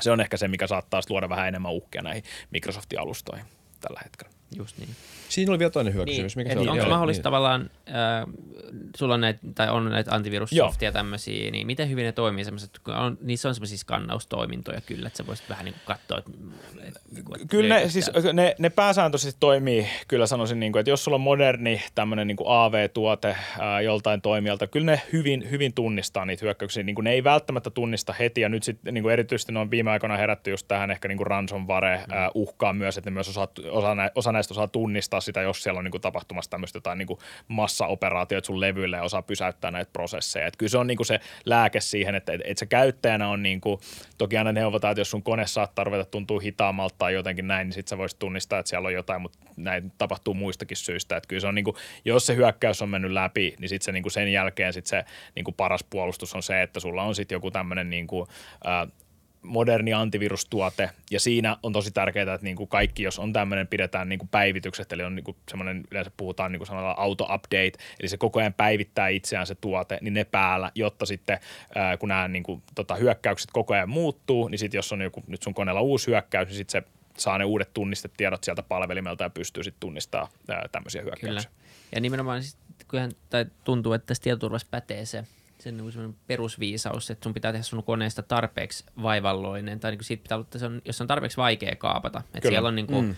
se on ehkä se, mikä saattaa luoda vähän enemmän uhkia näihin Microsoftin alustoihin tällä hetkellä. Just niin. Siinä oli vielä toinen hyökkäys. Niin, mikä se onko mahdollista niin. tavallaan, äh, sulla on näitä, tai on näitä antivirussoftia tämmöisiä, niin miten hyvin ne toimii semmoiset, kun on, niissä on semmoisia skannaustoimintoja kyllä, että sä voisit vähän niin kuin katsoa, että, että, että Kyllä ne, siis, ne, ne pääsääntöisesti toimii, kyllä sanoisin, niin kuin, että jos sulla on moderni tämmöinen niin kuin AV-tuote ää, joltain toimijalta, kyllä ne hyvin, hyvin tunnistaa niitä hyökkäyksiä, niin kuin ne ei välttämättä tunnista heti, ja nyt sitten niin erityisesti ne on viime aikoina herätty just tähän ehkä niin kuin ransomware-uhkaan myös, että ne myös osaa, osa, osa näistä osaa tunnistaa sitä, jos siellä on niin kuin tapahtumassa tämmöistä jotain niin kuin massaoperaatioita sun levyille ja osaa pysäyttää näitä prosesseja. Et kyllä se on niin kuin se lääke siihen, että, että se käyttäjänä on, niin kuin, toki aina neuvotaan, että jos sun kone saattaa ruveta tuntua hitaammalta tai jotenkin näin, niin sitten sä voisit tunnistaa, että siellä on jotain, mutta näin tapahtuu muistakin syistä. Että kyllä se on niin kuin, jos se hyökkäys on mennyt läpi, niin sitten se niin kuin sen jälkeen sit se niin kuin paras puolustus on se, että sulla on sitten joku tämmöinen niin kuin, äh, moderni antivirustuote, ja siinä on tosi tärkeää, että niin kuin kaikki, jos on tämmöinen, pidetään niin kuin päivitykset, eli on niin kuin semmoinen, yleensä puhutaan niin kuin sanalla auto-update, eli se koko ajan päivittää itseään se tuote, niin ne päällä, jotta sitten kun nämä niin kuin, tota, hyökkäykset koko ajan muuttuu, niin sitten jos on joku, nyt sun koneella uusi hyökkäys, niin sitten se saa ne uudet tunnistetiedot sieltä palvelimelta ja pystyy sitten tunnistamaan ää, tämmöisiä hyökkäyksiä. Kyllä. Ja nimenomaan siis, kyllähän, tai tuntuu, että tässä tietoturvassa pätee se, se niin perusviisaus, että sun pitää tehdä sun koneesta tarpeeksi vaivalloinen, tai niin kuin siitä pitää olla, että se on, jos on tarpeeksi vaikea kaapata. Että siellä on niin kuin, mm.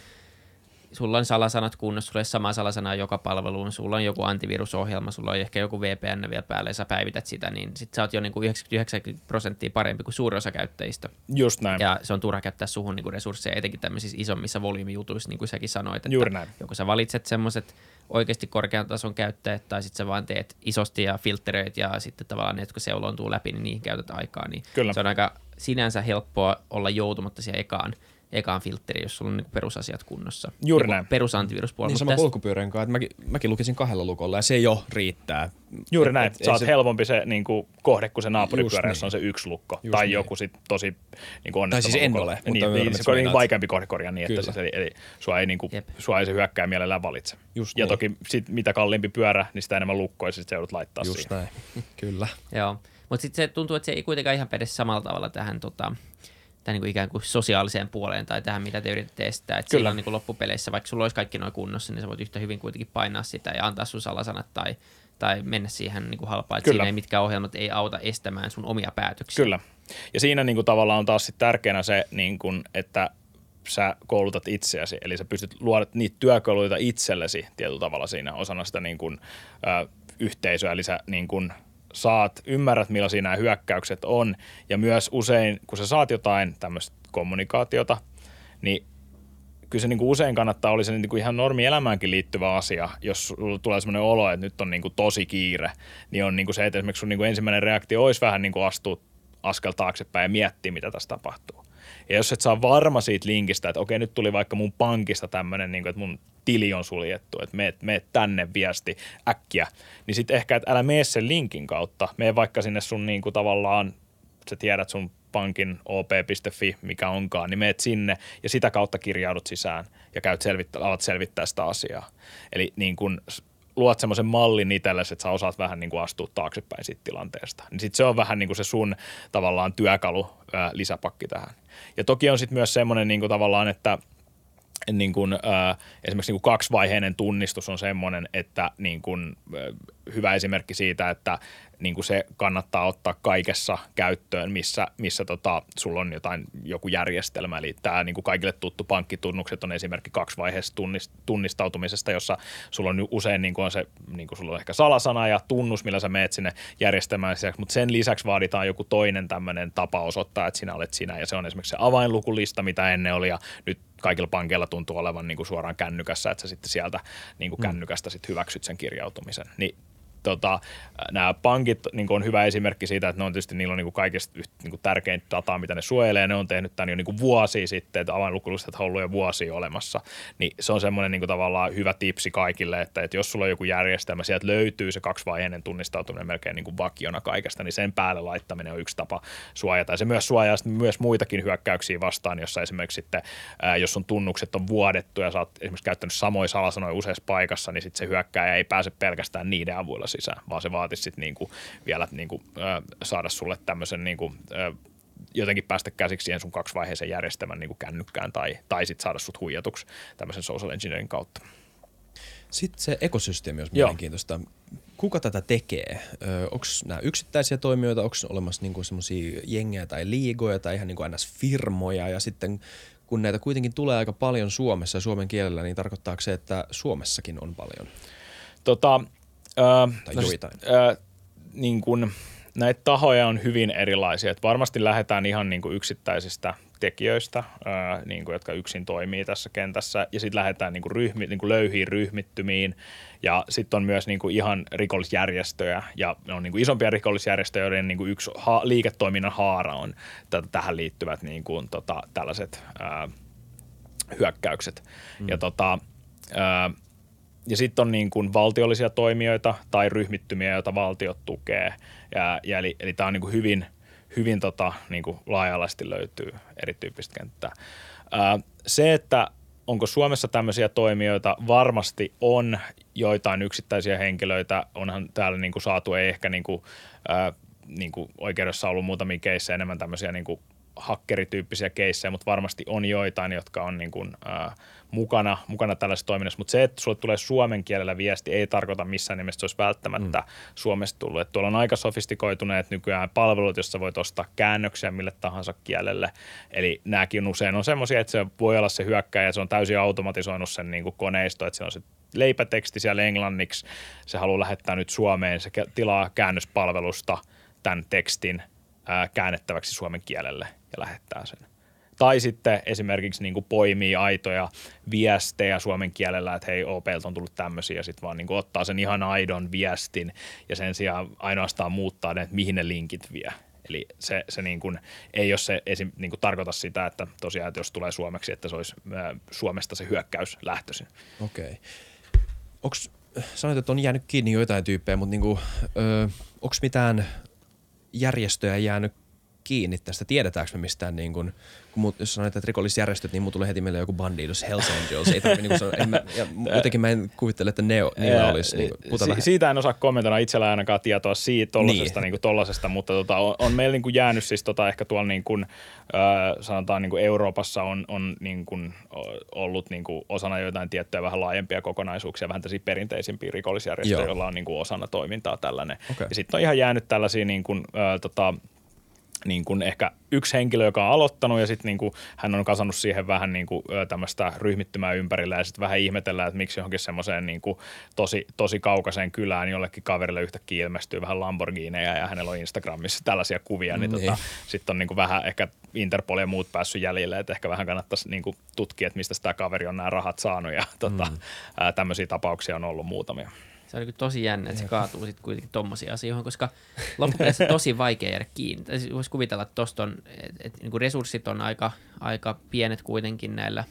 Sulla on salasanat kunnossa, sulla on sama salasana joka palveluun, sulla on joku antivirusohjelma, sulla on ehkä joku VPN vielä päälle ja sä päivität sitä, niin sit sä oot jo niin kuin 90 prosenttia parempi kuin suuri osa käyttäjistä. Just näin. Ja se on turha käyttää suhun niin kuin resursseja, etenkin tämmöisissä isommissa volyymijutuissa, niin kuin säkin sanoit. Että Juuri näin. Joko sä valitset semmoiset oikeasti korkean tason käyttäjät, tai sitten sä vaan teet isosti ja filtteröit, ja sitten tavallaan ne, jotka seuloontuu läpi, niin niihin käytät aikaa. Niin Kyllä. Se on aika sinänsä helppoa olla joutumatta siihen ekaan ekaan filtteri, jos sulla on niin perusasiat kunnossa. Juuri niin näin. Perusantiviruspuoli. Niin sama tästä... polkupyörän kanssa, että mäkin, mäkin lukisin kahdella lukolla ja se jo riittää. Juuri et, näin. Et, Saat se... helpompi se niin kuin, kohde kuin se naapuripyörä, jos niin. on se yksi lukko. Just tai niin. joku sit tosi niin kuin Tai siis en ole. Mutta niin, niin, se on niin vaikeampi kohde korjaa niin, että siis, eli, eli sua, ei, niin kuin, sua ei se hyökkää mielellään valitse. Just ja niin. toki sit, mitä kalliimpi pyörä, niin sitä enemmän lukkoja sit joudut laittaa Just siihen. näin, kyllä. Joo, mutta sitten se tuntuu, että se ei kuitenkaan ihan pede samalla tavalla tähän tota, tähän niin kuin ikään kuin sosiaaliseen puoleen tai tähän, mitä te yritätte estää. Että Kyllä. niin kuin loppupeleissä, vaikka sulla olisi kaikki noin kunnossa, niin sä voit yhtä hyvin kuitenkin painaa sitä ja antaa sun salasanat tai, tai mennä siihen niin kuin halpaan. Että siinä ei mitkään ohjelmat ei auta estämään sun omia päätöksiä. Kyllä. Ja siinä niin kuin tavallaan on taas sit tärkeänä se, niin kuin, että sä koulutat itseäsi, eli sä pystyt luoda niitä työkaluja itsellesi tietyllä tavalla siinä osana sitä niin kuin, ö, yhteisöä, eli sä niin kuin – saat, ymmärrät millaisia nämä hyökkäykset on ja myös usein, kun sä saat jotain tämmöistä kommunikaatiota, niin kyllä se niin kuin usein kannattaa olla se niin kuin ihan normi elämäänkin liittyvä asia, jos sulla tulee sellainen olo, että nyt on niin kuin tosi kiire, niin on niin kuin se, että esimerkiksi sun niin kuin ensimmäinen reaktio olisi vähän niin kuin astua askel taaksepäin ja miettiä, mitä tässä tapahtuu. Ja jos et saa varma siitä linkistä, että okei, nyt tuli vaikka mun pankista tämmöinen, niin että mun tili on suljettu, että meet, meet tänne viesti äkkiä, niin sitten ehkä, että älä mene sen linkin kautta, mene vaikka sinne sun niin kuin tavallaan sä tiedät sun pankin op.fi, mikä onkaan, niin meet sinne ja sitä kautta kirjaudut sisään ja käyt selvittä, alat selvittää sitä asiaa. Eli niin kun luot semmoisen mallin itsellesi, että sä osaat vähän niin kuin astua taaksepäin siitä tilanteesta. Niin sit se on vähän niin kuin se sun tavallaan työkalu ää, lisäpakki tähän. Ja toki on sitten myös semmoinen niin tavallaan, että – niin kuin, äh, esimerkiksi niin kuin kaksivaiheinen tunnistus on semmoinen, että niin kuin, äh, hyvä esimerkki siitä, että niin kuin se kannattaa ottaa kaikessa käyttöön, missä, missä tota, sulla on jotain, joku järjestelmä. Eli tämä niin kuin kaikille tuttu pankkitunnukset on esimerkki kaksivaiheessa tunnist, tunnistautumisesta, jossa sulla on usein niin kuin on se, niin kuin sulla on ehkä salasana ja tunnus, millä sä meet sinne järjestelmään mutta sen lisäksi vaaditaan joku toinen tämmöinen tapa osoittaa, että sinä olet sinä. Ja se on esimerkiksi se avainlukulista, mitä ennen oli, ja nyt kaikilla pankeilla tuntuu olevan niin kuin suoraan kännykässä, että sä sitten sieltä niin kuin mm. kännykästä sit hyväksyt sen kirjautumisen. Niin tota, nämä pankit niin on hyvä esimerkki siitä, että ne on tietysti, niillä on niin kaikista niin tärkeintä dataa, mitä ne suojelee. Ne on tehnyt tämän jo niin vuosia sitten, että avainlukulistat on ollut jo vuosia olemassa. Niin se on semmoinen niin tavallaan hyvä tipsi kaikille, että, että jos sulla on joku järjestelmä, sieltä löytyy se kaksivaiheinen tunnistautuminen melkein niin vakiona kaikesta, niin sen päälle laittaminen on yksi tapa suojata. Ja se myös suojaa myös muitakin hyökkäyksiä vastaan, jossa esimerkiksi sitten, ää, jos sun tunnukset on vuodettu ja sä oot esimerkiksi käyttänyt samoja salasanoja useassa paikassa, niin sitten se hyökkääjä ei pääse pelkästään niiden avulla sisään, vaan se vaatisi sitten niinku vielä niinku, ö, saada sulle tämmöisen niinku, ö, jotenkin päästä käsiksi siihen sun kaksivaiheisen järjestelmän niin kännykkään tai, tai sitten saada sut huijatuksi tämmöisen social engineering kautta. Sitten se ekosysteemi on mielenkiintoista. Kuka tätä tekee? Onko nämä yksittäisiä toimijoita, onko olemassa niinku semmoisia jengejä tai liigoja tai ihan niinku NS-firmoja ja sitten kun näitä kuitenkin tulee aika paljon Suomessa ja suomen kielellä, niin tarkoittaako se, että Suomessakin on paljon? Tota, Öö, tai no, joitain. Öö, niin kun, näitä tahoja on hyvin erilaisia. Et varmasti lähdetään ihan niin kuin yksittäisistä tekijöistä, ää, niin kuin, jotka yksin toimii tässä kentässä, ja sitten lähdetään niin kuin ryhmi, niin kuin löyhiin ryhmittymiin, ja sitten on myös niin kuin ihan rikollisjärjestöjä, ja ne on niin kuin isompia rikollisjärjestöjä, joiden niin kuin yksi ha- liiketoiminnan haara on t- tähän liittyvät niin kuin, tota, tällaiset ää, hyökkäykset. Mm. Ja tota, ää, ja sitten on niin kuin valtiollisia toimijoita tai ryhmittymiä, joita valtiot tukee. Ja, ja eli, eli tämä on niin kuin hyvin, hyvin tota, niin kuin laaja-alaisesti löytyy erityyppistä kenttää. Ää, se, että onko Suomessa tämmöisiä toimijoita, varmasti on joitain yksittäisiä henkilöitä, onhan täällä niin kuin saatu, ei ehkä niin kuin, ää, niin kuin oikeudessa ollut muutamia keissejä, enemmän tämmöisiä niin kuin hakkerityyppisiä keissejä, mutta varmasti on joitain, jotka on niin kuin, ää, mukana, mukana tällaisessa toiminnassa, mutta se, että sulle tulee suomen kielellä viesti, ei tarkoita missään nimessä, että se olisi välttämättä mm. Suomesta tullut. Että tuolla on aika sofistikoituneet nykyään palvelut, joissa voit ostaa käännöksiä mille tahansa kielelle. Eli nämäkin usein on semmoisia, että se voi olla se hyökkäjä, se on täysin automatisoinut sen niin kuin koneisto, että se on se leipäteksti siellä englanniksi, se haluaa lähettää nyt Suomeen, se tilaa käännöspalvelusta tämän tekstin ää, käännettäväksi suomen kielelle ja lähettää sen. Tai sitten esimerkiksi niin kuin poimii aitoja viestejä suomen kielellä, että hei OPlta on tullut tämmöisiä, ja sitten vaan niin kuin ottaa sen ihan aidon viestin ja sen sijaan ainoastaan muuttaa ne, että mihin ne linkit vie. Eli se, se niin kuin, ei ole se esim, niin kuin tarkoita sitä, että tosiaan, että jos tulee suomeksi, että se olisi ää, Suomesta se hyökkäys lähtöisin. Okei. Okay. Sanoit, että on jäänyt kiinni joitain tyyppejä, mutta niin onko mitään järjestöjä jäänyt kiinni tästä? Tiedetäänkö me mistään, niin kuin, kun mut, jos sanoit, että rikollisjärjestöt, niin mut tulee heti meille joku Bandidos, Hells Angels. Ei tarvitse, niin kuin, en mä, ja jotenkin mä en kuvittele, että ne, niillä olisi. Niin kuin, si- siitä en osaa kommentoida itsellä ainakaan tietoa siitä tollasesta, niin. niin tollasesta mutta tota, on, on meillä niin kuin jäänyt siis tota, ehkä tuolla niin kuin, äh, sanotaan niin kuin Euroopassa on, on niin kuin, ollut niin kuin osana joitain tiettyjä vähän laajempia kokonaisuuksia, vähän tällaisia perinteisimpiä rikollisjärjestöjä, joilla on niin kuin osana toimintaa tällainen. Okay. Ja sitten on ihan jäänyt tällaisia niin kuin, äh, tota, niin kuin ehkä yksi henkilö, joka on aloittanut ja sitten niin kuin hän on kasannut siihen vähän niin kuin tämmöistä ryhmittymää ympärillä ja sitten vähän ihmetellään, että miksi johonkin semmoiseen niin kuin tosi, tosi kaukaiseen kylään jollekin kaverille yhtäkkiä ilmestyy vähän Lamborghineja ja hänellä on Instagramissa tällaisia kuvia, niin, niin. Tota, sitten on niin kuin vähän ehkä Interpol ja muut päässyt jäljille, että ehkä vähän kannattaisi niin kuin tutkia, että mistä tämä kaveri on nämä rahat saanut ja tota, mm. tämmöisiä tapauksia on ollut muutamia se on niin tosi jännä, että se kaatuu sitten kuitenkin tommosiin asioihin, koska loppupeleissä on tosi vaikea jäädä kiinni. Siis voisi kuvitella, että tuosta on, että et, niin resurssit on aika, aika pienet kuitenkin näillä,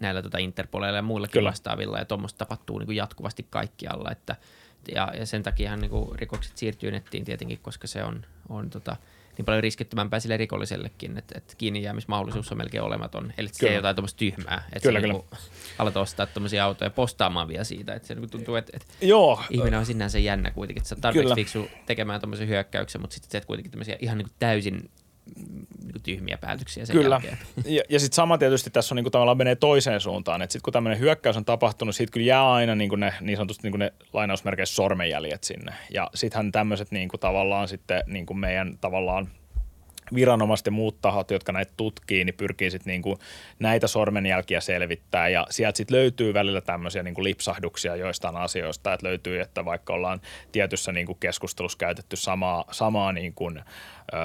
näillä tota Interpoleilla ja muillakin Kyllä. vastaavilla, ja tuommoista tapahtuu niin kuin jatkuvasti kaikkialla, että ja, ja sen takia niin rikokset siirtyy nettiin tietenkin, koska se on, on tota, niin paljon riskittömämpää sille rikollisellekin, että, että kiinni jäämismahdollisuus on melkein olematon. Eli se ei jotain tuommoista tyhmää, että Kyllä, kyllä. Niin alat ostaa tuommoisia autoja postaamaan vielä siitä, että se niin tuntuu, että, että Joo, ihminen on sinänsä jännä kuitenkin, että sä tarpeeksi Kyllä. fiksu tekemään tuommoisen hyökkäyksen, mutta sitten teet kuitenkin tämmöisiä ihan niin kuin täysin niin kuin tyhmiä päätöksiä sen Kyllä. jälkeen. Ja, ja sitten sama tietysti tässä on niinku tavallaan menee toiseen suuntaan. Että sitten kun tämmöinen hyökkäys on tapahtunut, siitä kyllä jää aina niinku ne niin sanotusti niinku ne lainausmerkeissä sormenjäljet sinne. Ja sittenhän tämmöiset niinku tavallaan sitten niinku meidän tavallaan viranomaiset ja muut tahot, jotka näitä tutkii, niin pyrkii sitten niinku näitä sormenjälkiä selvittää ja sieltä sitten löytyy välillä tämmöisiä niinku lipsahduksia joistain asioista, että löytyy, että vaikka ollaan tietyssä niinku keskustelussa käytetty samaa, samaa niinku, ö,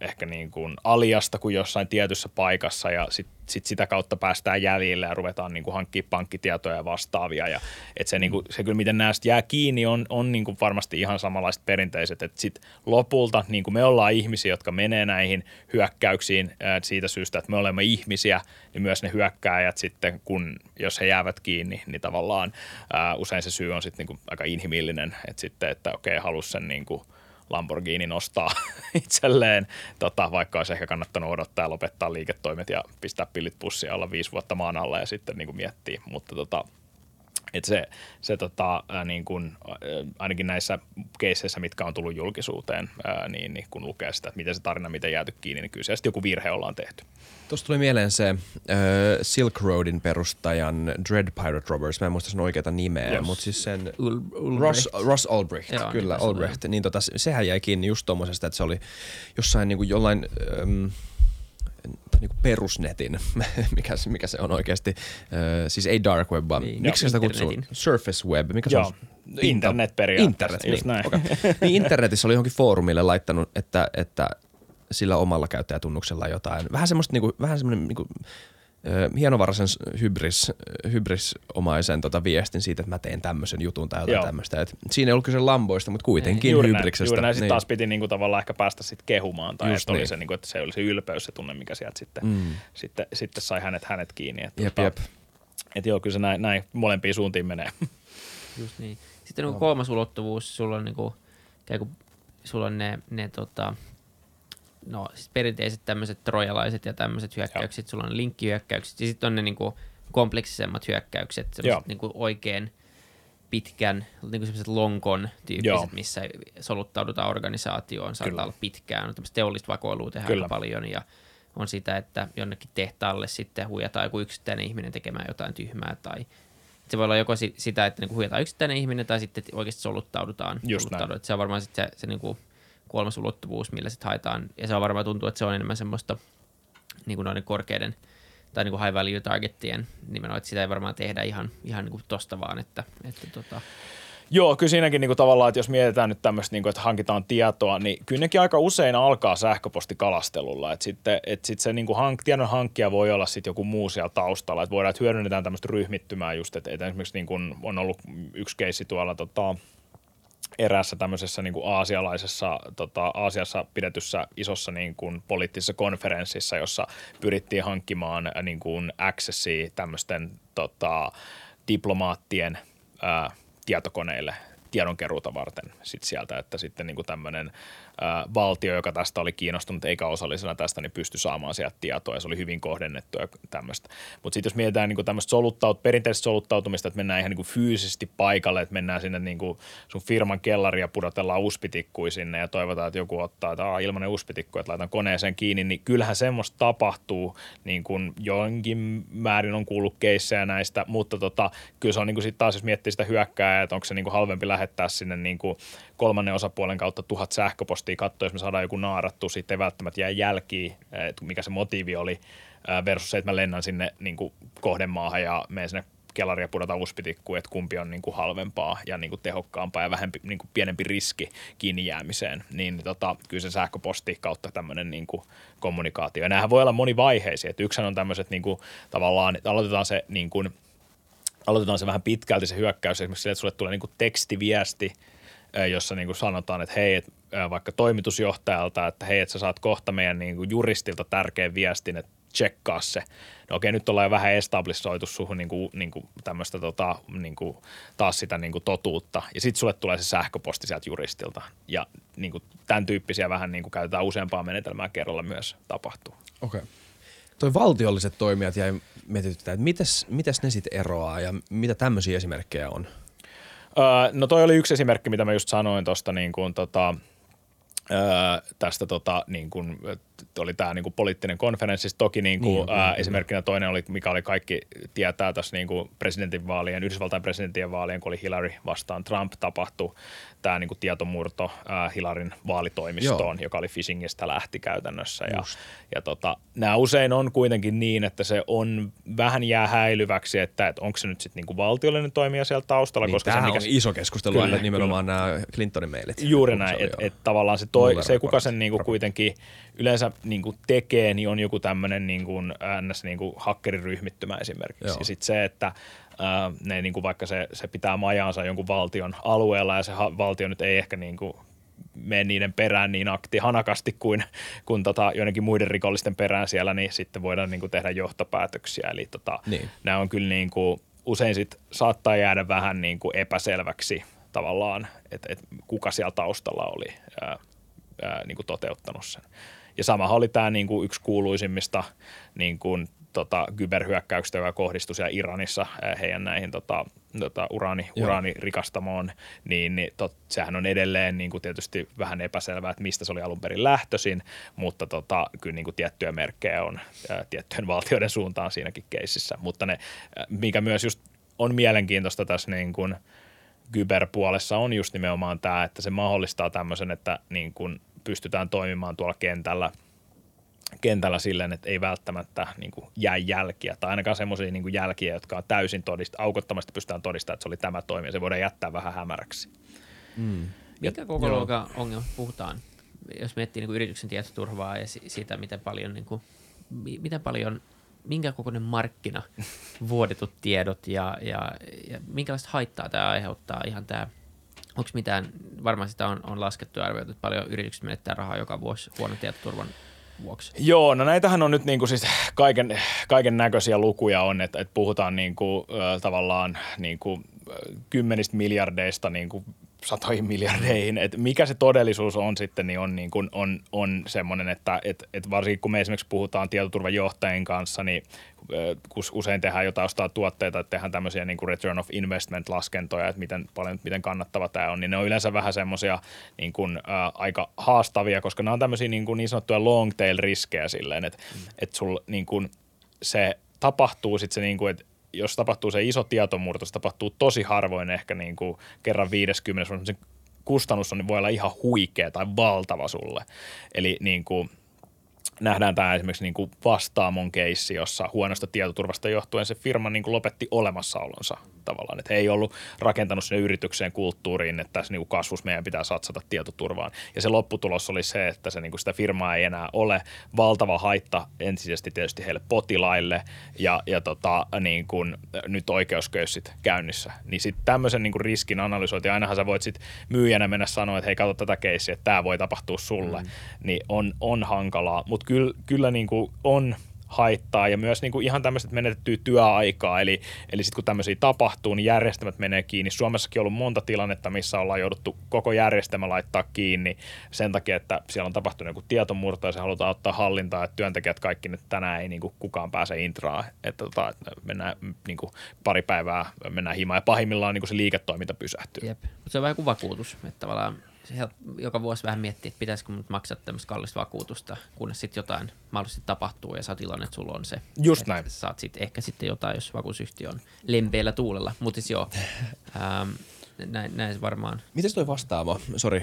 ehkä niinku aliasta kuin jossain tietyssä paikassa ja sitten sit sitä kautta päästään jäljille ja ruvetaan niinku hankkimaan pankkitietoja ja vastaavia ja et se, niinku, se kyllä miten näistä jää kiinni on, on niinku varmasti ihan samanlaiset perinteiset, että sitten lopulta niinku me ollaan ihmisiä, jotka menee näihin hyökkäyksiin siitä syystä, että me olemme ihmisiä, niin myös ne hyökkääjät sitten, kun jos he jäävät kiinni, niin tavallaan ää, usein se syy on sitten niinku aika inhimillinen, että sitten, että okei, halus sen niinku Lamborghini nostaa itselleen, tota, vaikka olisi ehkä kannattanut odottaa ja lopettaa liiketoimet ja pistää pillit pussiin ja olla viisi vuotta maan alla ja sitten niin kuin miettiä. Mutta tota, et se, se tota, ää, niin kun, ää, ainakin näissä keisseissä, mitkä on tullut julkisuuteen, ää, niin, niin kun lukee sitä, että miten se tarina, miten jääty kiinni, niin kyllä sitten joku virhe ollaan tehty. Tuosta tuli mieleen se äh, Silk Roadin perustajan Dread Pirate Robbers, mä en muista sen oikeata nimeä, Yes. mutta siis sen Ul- Ulbricht. Ross, Ross Ulbricht, Joo, kyllä niinpä se on, Ulbricht, niin tota, sehän jäi kiinni just tommosesta, että se oli jossain niinku jollain äm, niinku perusnetin, mikä, se- mikä se on oikeasti, äh, siis ei dark web, vaan Niin, miksi sitä kutsuu? Surface web, mikä se Joo, on? internet periaatteessa, Internet, just niin. näin. Okay. niin internetissä oli johonkin foorumille laittanut, että, että sillä omalla käyttäjätunnuksella jotain, vähän semmoista niinku, vähän semmoinen niinku, ö, hienovaraisen hybris, hybrisomaisen tota viestin siitä, että mä teen tämmöisen jutun tai jotain Joo. tämmöistä. Et siinä ei ollut kyse lamboista, mutta kuitenkin Juuri näin, hybriksestä. juuri näin. Sitten Niin. taas piti niinku tavallaan ehkä päästä sitten kehumaan, tai Just että, oli niin. se, niinku, että se oli se ylpeys, se tunne, mikä sieltä sitten, Mm. sitten, sitten sai hänet, hänet kiinni. Että, Jep, tota, jep. että joo, kyllä se näin, näin molempiin suuntiin menee. Just niin. Sitten niin kolmas ulottuvuus, sulla on, niin kuin, sulla on ne, ne tota, no, siis perinteiset tämmöiset trojalaiset ja tämmöiset hyökkäykset, sulla on linkkihyökkäykset ja sitten on ne niin kuin, kompleksisemmat hyökkäykset, Joo. semmoiset niin kuin, oikein pitkän, niin kuin semmoiset lonkon tyyppiset, Joo. missä soluttaudutaan organisaatioon, saattaa Kyllä. olla pitkään, on tämmöistä teollista vakoilua tehdään Kyllä. paljon ja on sitä, että jonnekin tehtaalle sitten huijataan joku yksittäinen ihminen tekemään jotain tyhmää tai se voi olla joko si- sitä, että niinku huijataan yksittäinen ihminen tai sitten oikeasti soluttaudutaan. Just soluttaudutaan. Se on varmaan sitten se, se niinku kolmas ulottuvuus, millä sitten haetaan. Ja se on varmaan tuntuu, että se on enemmän semmoista niinku noiden korkeiden tai niinku high value targettien nimenomaan, että sitä ei varmaan tehdä ihan, ihan niinku tosta vaan, että, että tota, Joo, kyllä siinäkin niinku tavallaan, että jos mietitään nyt tämmöistä, niinku, että hankitaan tietoa, niin kyllä nekin aika usein alkaa sähköpostikalastelulla. Että sitten et sit se niinku hank, tiedon hankkija voi olla sitten joku muu siellä taustalla. Että voidaan, että hyödynnetään tämmöistä ryhmittymää just, että, että esimerkiksi niinku on ollut yksi keissi tuolla tota, eräässä tämmöisessä niin kuin aasialaisessa, tota, Aasiassa pidetyssä isossa niin kuin poliittisessa konferenssissa, jossa pyrittiin hankkimaan äh, niin kuin accessia tämmöisten tota, diplomaattien ää, tietokoneille tiedonkeruuta varten sit sieltä, että sitten niin kuin tämmöinen valtio, joka tästä oli kiinnostunut eikä osallisena tästä, niin pystyi saamaan sieltä tietoa ja se oli hyvin kohdennettu ja tämmöistä. Mutta sitten jos mietitään niin tämmöistä soluttaut, perinteistä soluttautumista, että mennään ihan niin kuin fyysisesti paikalle, että mennään sinne niin kuin sun firman kellari ja pudotellaan uspitikkui sinne ja toivotaan, että joku ottaa, että ilmanen uspitikku, että laitan koneeseen kiinni, niin kyllähän semmoista tapahtuu, niin kuin jonkin määrin on kuullut keissejä näistä, mutta tota, kyllä se on niin kuin sitten taas, jos miettii sitä hyökkää, että onko se niin kuin halvempi lähettää sinne niin kuin kolmannen osapuolen kautta tuhat sähköpostia katsoa, jos me saadaan joku naarattu, sitten ei välttämättä jää jälkiä, että mikä se motiivi oli, ää, versus se, että mä lennän sinne niin kuin kohdemaahan ja menen sinne kellari ja pudota uspitikkuun, että kumpi on niin kuin halvempaa ja niin kuin tehokkaampaa ja vähempi, niin kuin pienempi riski kiinni jäämiseen, niin tota, kyllä se sähköposti kautta tämmöinen niin kuin kommunikaatio. Ja näähän voi olla monivaiheisia, että yksihän on tämmöiset niin kuin, tavallaan, että aloitetaan se niin kuin, aloitetaan se vähän pitkälti se hyökkäys, esimerkiksi sille, että sulle tulee niin kuin tekstiviesti, jossa niin kuin sanotaan, että hei, et, vaikka toimitusjohtajalta, että hei, että sä saat kohta meidän niin kuin juristilta tärkeän viestin, että tsekkaa se. No okei, nyt ollaan jo vähän establishoitu suhun niin kuin, niin kuin tämmöistä tota, niin kuin, taas sitä niin kuin totuutta. Ja sitten sulle tulee se sähköposti sieltä juristilta. Ja niin kuin, tämän tyyppisiä vähän niin kuin käytetään useampaa menetelmää kerralla myös tapahtuu. Okei. Okay. Toi valtiolliset toimijat jäi mietityttää, että mites, mites ne sitten eroaa ja mitä tämmöisiä esimerkkejä on? Öö, no toi oli yksi esimerkki, mitä mä just sanoin tuosta niin kuin, tota, öö, tästä tota, niin kuin, oli tämä niin poliittinen konferenssi. Toki niin kuin, niin, ää, niin, esimerkkinä toinen oli, mikä oli kaikki tietää tässä niin presidentinvaalien, Yhdysvaltain presidentin vaalien, kun oli Hillary vastaan Trump tapahtui tämä niin tietomurto ää, Hillarin vaalitoimistoon, Joo. joka oli phishingistä lähti käytännössä. Ja, ja tota, nämä usein on kuitenkin niin, että se on vähän jää häilyväksi, että, että onko se nyt sitten niin valtiollinen toimija siellä taustalla. Niin, koska se, mikä, on iso keskustelu, kyllä, nimenomaan kyllä. nämä Clintonin mailit. Juuri näin, että et tavallaan se, toi, se kuka sen niin kuin kuitenkin yleensä niin kuin tekee, niin on joku tämmöinen niin kuin, ns. Niin kuin hakkeriryhmittymä esimerkiksi. Joo. Ja sitten se, että ää, ne niin kuin vaikka se, se pitää majaansa jonkun valtion alueella ja se ha- valtio nyt ei ehkä niin kuin mene niiden perään niin akti hanakasti kuin, kuin tota, joidenkin muiden rikollisten perään siellä, niin sitten voidaan niin kuin tehdä johtopäätöksiä. Eli tota, niin. nämä on kyllä niin kuin, usein sit saattaa jäädä vähän niin kuin epäselväksi tavallaan, että, että kuka siellä taustalla oli ää, ää, niin kuin toteuttanut sen. Ja sama oli tämä niin kuin yksi kuuluisimmista niin kuin, tota, kyberhyökkäyksistä, joka kohdistui siellä Iranissa heidän näihin tota, tota, uraani, uraanirikastamoon, niin, niin tot, sehän on edelleen niin kuin tietysti vähän epäselvää, että mistä se oli alun perin lähtöisin, mutta tota, kyllä niin kuin tiettyjä merkkejä on ää, tiettyjen valtioiden suuntaan siinäkin keississä. Mutta ne, mikä myös just on mielenkiintoista tässä niin kuin kyberpuolessa on just nimenomaan tämä, että se mahdollistaa tämmöisen, että niin kuin pystytään toimimaan tuolla kentällä kentällä silleen, että ei välttämättä niin kuin jää jälkiä tai ainakaan semmoisia niin jälkiä, jotka on täysin todista, aukottomasti pystytään todistamaan, että se oli tämä toimi se voidaan jättää vähän hämäräksi. Mm. Mikä koko luokan ongelma puhutaan, jos miettii niin kuin yrityksen tietoturvaa ja siitä, miten paljon, niin kuin, miten paljon minkä kokoinen markkina vuodetut tiedot ja, ja, ja minkälaista haittaa tämä aiheuttaa ihan tämä – Onko mitään, varmaan sitä on, on laskettu ja arvioitu, että paljon yritykset menettää rahaa joka vuosi huonon tietoturvan vuoksi? Joo, no näitähän on nyt niinku siis kaiken, kaiken näköisiä lukuja on, että, että puhutaan niinku, äh, tavallaan niinku, kymmenistä miljardeista niinku satoihin miljardeihin, että mikä se todellisuus on sitten, niin on, niin kuin, on, on semmoinen, että et, et varsinkin kun me esimerkiksi puhutaan tietoturvajohtajien kanssa, niin kun usein tehdään jotain ostaa tuotteita, että tehdään tämmöisiä niin kuin return of investment laskentoja, että miten, paljon, miten kannattava tämä on, niin ne on yleensä vähän semmoisia niin kuin, ä, aika haastavia, koska nämä on tämmöisiä niin, kuin niin sanottuja long tail riskejä silleen, että, mm. että sul niin kuin, se tapahtuu sitten se niin kuin, että jos tapahtuu se iso tietomurto, se tapahtuu tosi harvoin ehkä niin kuin kerran 50, se kustannus on, niin voi olla ihan huikea tai valtava sulle. Eli niin kuin – nähdään tämä esimerkiksi niin kuin vastaamon keissi, jossa huonosta tietoturvasta johtuen se firma niin kuin lopetti olemassaolonsa tavallaan. Että he ei ollut rakentanut sinne yritykseen kulttuuriin, että tässä niin kasvus meidän pitää satsata tietoturvaan. Ja se lopputulos oli se, että se, niin sitä firmaa ei enää ole. Valtava haitta ensisijaisesti tietysti heille potilaille ja, ja tota, niin kuin, nyt oikeusköyssit käynnissä. Niin sitten tämmöisen niin kuin riskin analysointi, ainahan sä voit sitten myyjänä mennä sanoa, että hei katso tätä keissiä, että tämä voi tapahtua sulle, mm. niin on, on hankalaa. Mutta kyllä, kyllä niin kuin on – haittaa ja myös niin kuin ihan tämmöiset menetettyä työaikaa. Eli, eli sitten kun tämmöisiä tapahtuu, niin järjestelmät menee kiinni. Suomessakin on ollut monta tilannetta, missä ollaan jouduttu koko järjestelmä laittaa kiinni sen takia, että siellä on tapahtunut joku tietomurto ja se halutaan ottaa hallintaa, että työntekijät kaikki nyt tänään ei niin kuin kukaan pääse intraa. Että, tota, että mennään niin kuin pari päivää, mennään himaan ja pahimmillaan niin kuin se liiketoiminta pysähtyy. Jep. se on vähän kuin vakuutus, että tavallaan joka vuosi vähän miettiä, että pitäisikö mun maksaa tämmöistä kallista vakuutusta, kunnes sitten jotain mahdollisesti tapahtuu ja sä oot iloinen, että sulla on se. Just näin. Saat sitten ehkä sitten jotain, jos vakuutusyhtiö on lempeillä tuulella. Mutta siis joo, ähm, näin, näin varmaan. Miten toi vastaava, sori,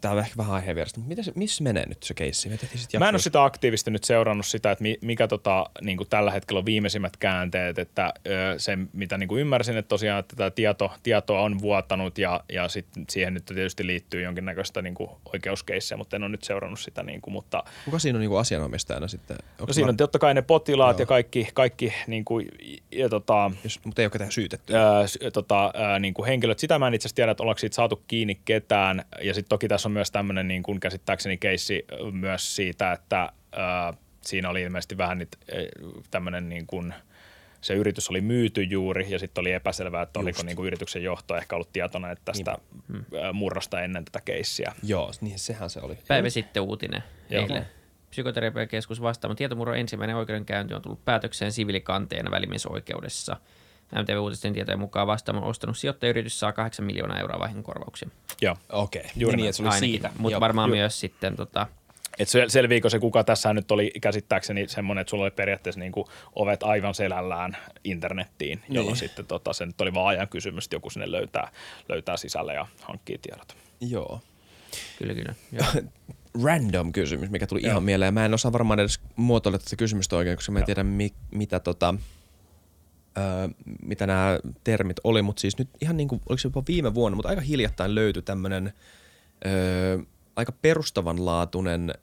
tämä on ehkä vähän aiheen vierestä, mutta se, missä menee nyt se keissi? Me Mä en ole sitä aktiivisesti nyt seurannut sitä, että mikä tota, niin kuin tällä hetkellä on viimeisimmät käänteet, että se mitä niin kuin ymmärsin, että tosiaan että tämä tieto, tietoa on vuotanut ja, ja sit siihen nyt tietysti liittyy jonkinnäköistä niin kuin oikeuskeissiä, mutta en ole nyt seurannut sitä. Niin kuin, mutta... Kuka siinä on niin kuin asianomistajana sitten? Onko no siinä on totta kai ne potilaat Joo. ja kaikki, kaikki niin kuin, ja, tota, Jos, mutta ei ole ketään syytetty. Ää, tota, ää, niin kuin henkilöt. Sitä mä en itse asiassa tiedä, että ollaanko siitä saatu kiinni ketään ja sitten toki toki tässä on myös tämmöinen niin kuin käsittääkseni keissi myös siitä, että ää, siinä oli ilmeisesti vähän nyt tämmöinen niin kuin, se yritys oli myyty juuri ja sitten oli epäselvää, että oliko niin kuin yrityksen johto ehkä ollut tietoinen että tästä niin. murrosta ennen tätä keissiä. Joo, niin sehän se oli. Päivä sitten uutinen Joo. eilen. Psykoterapiakeskus vastaavan tietomurron ensimmäinen oikeudenkäynti on tullut päätökseen siviilikanteena välimiesoikeudessa. MTV Uutisten tietojen mukaan vastaamaan ostanut sijoittajayritys saa 8 miljoonaa euroa vahingonkorvauksia. Joo. Okei. Okay. Juuri niin, että se oli Ainakin, siitä. Mutta varmaan Ju- myös sitten tota, et selviikö se, kuka tässä nyt oli käsittääkseni semmoinen, että sulla oli periaatteessa niin kuin ovet aivan selällään internettiin, jolloin niin. sitten tota, se nyt oli vaan ajan kysymys, että joku sinne löytää, löytää sisälle ja hankkii tiedot. Joo. Kyllä, kyllä. Random kysymys, mikä tuli Joo. ihan mieleen. Mä en osaa varmaan edes muotoilla tätä kysymystä oikein, koska mä en Joo. tiedä, mi- mitä tota, mitä nämä termit oli, mutta siis nyt ihan niin kuin, oliko se jopa viime vuonna, mutta aika hiljattain löytyi tämmöinen öö, aika perustavanlaatuinen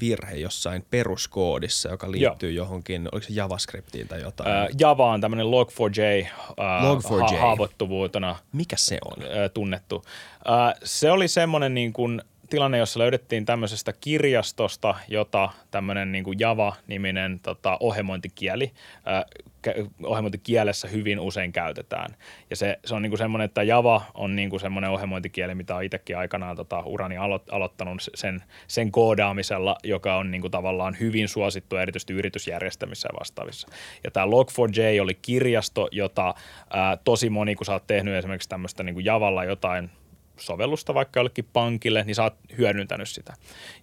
virhe jossain peruskoodissa, joka liittyy Joo. johonkin, oliko se JavaScriptiin tai jotain? Ää, Java on tämmöinen Log4j, Log4j. Ha- haavoittuvuutena Mikä se on? Ää, tunnettu. Ää, se oli semmoinen niin kuin tilanne, jossa löydettiin tämmöisestä kirjastosta, jota tämmöinen niin kuin Java-niminen tota, ohjelmointikieli, ohjelmointikielessä hyvin usein käytetään. Ja se, se on niin kuin semmoinen, että Java on niin kuin semmoinen ohjelmointikieli, mitä on itsekin aikanaan tota, urani alo- aloittanut sen, sen koodaamisella, joka on niin kuin tavallaan hyvin suosittu erityisesti yritysjärjestelmissä ja vastaavissa. Ja tämä Log4j oli kirjasto, jota ää, tosi moni, kun sä oot tehnyt esimerkiksi tämmöistä niin kuin Javalla jotain – sovellusta vaikka jollekin pankille, niin sä oot hyödyntänyt sitä.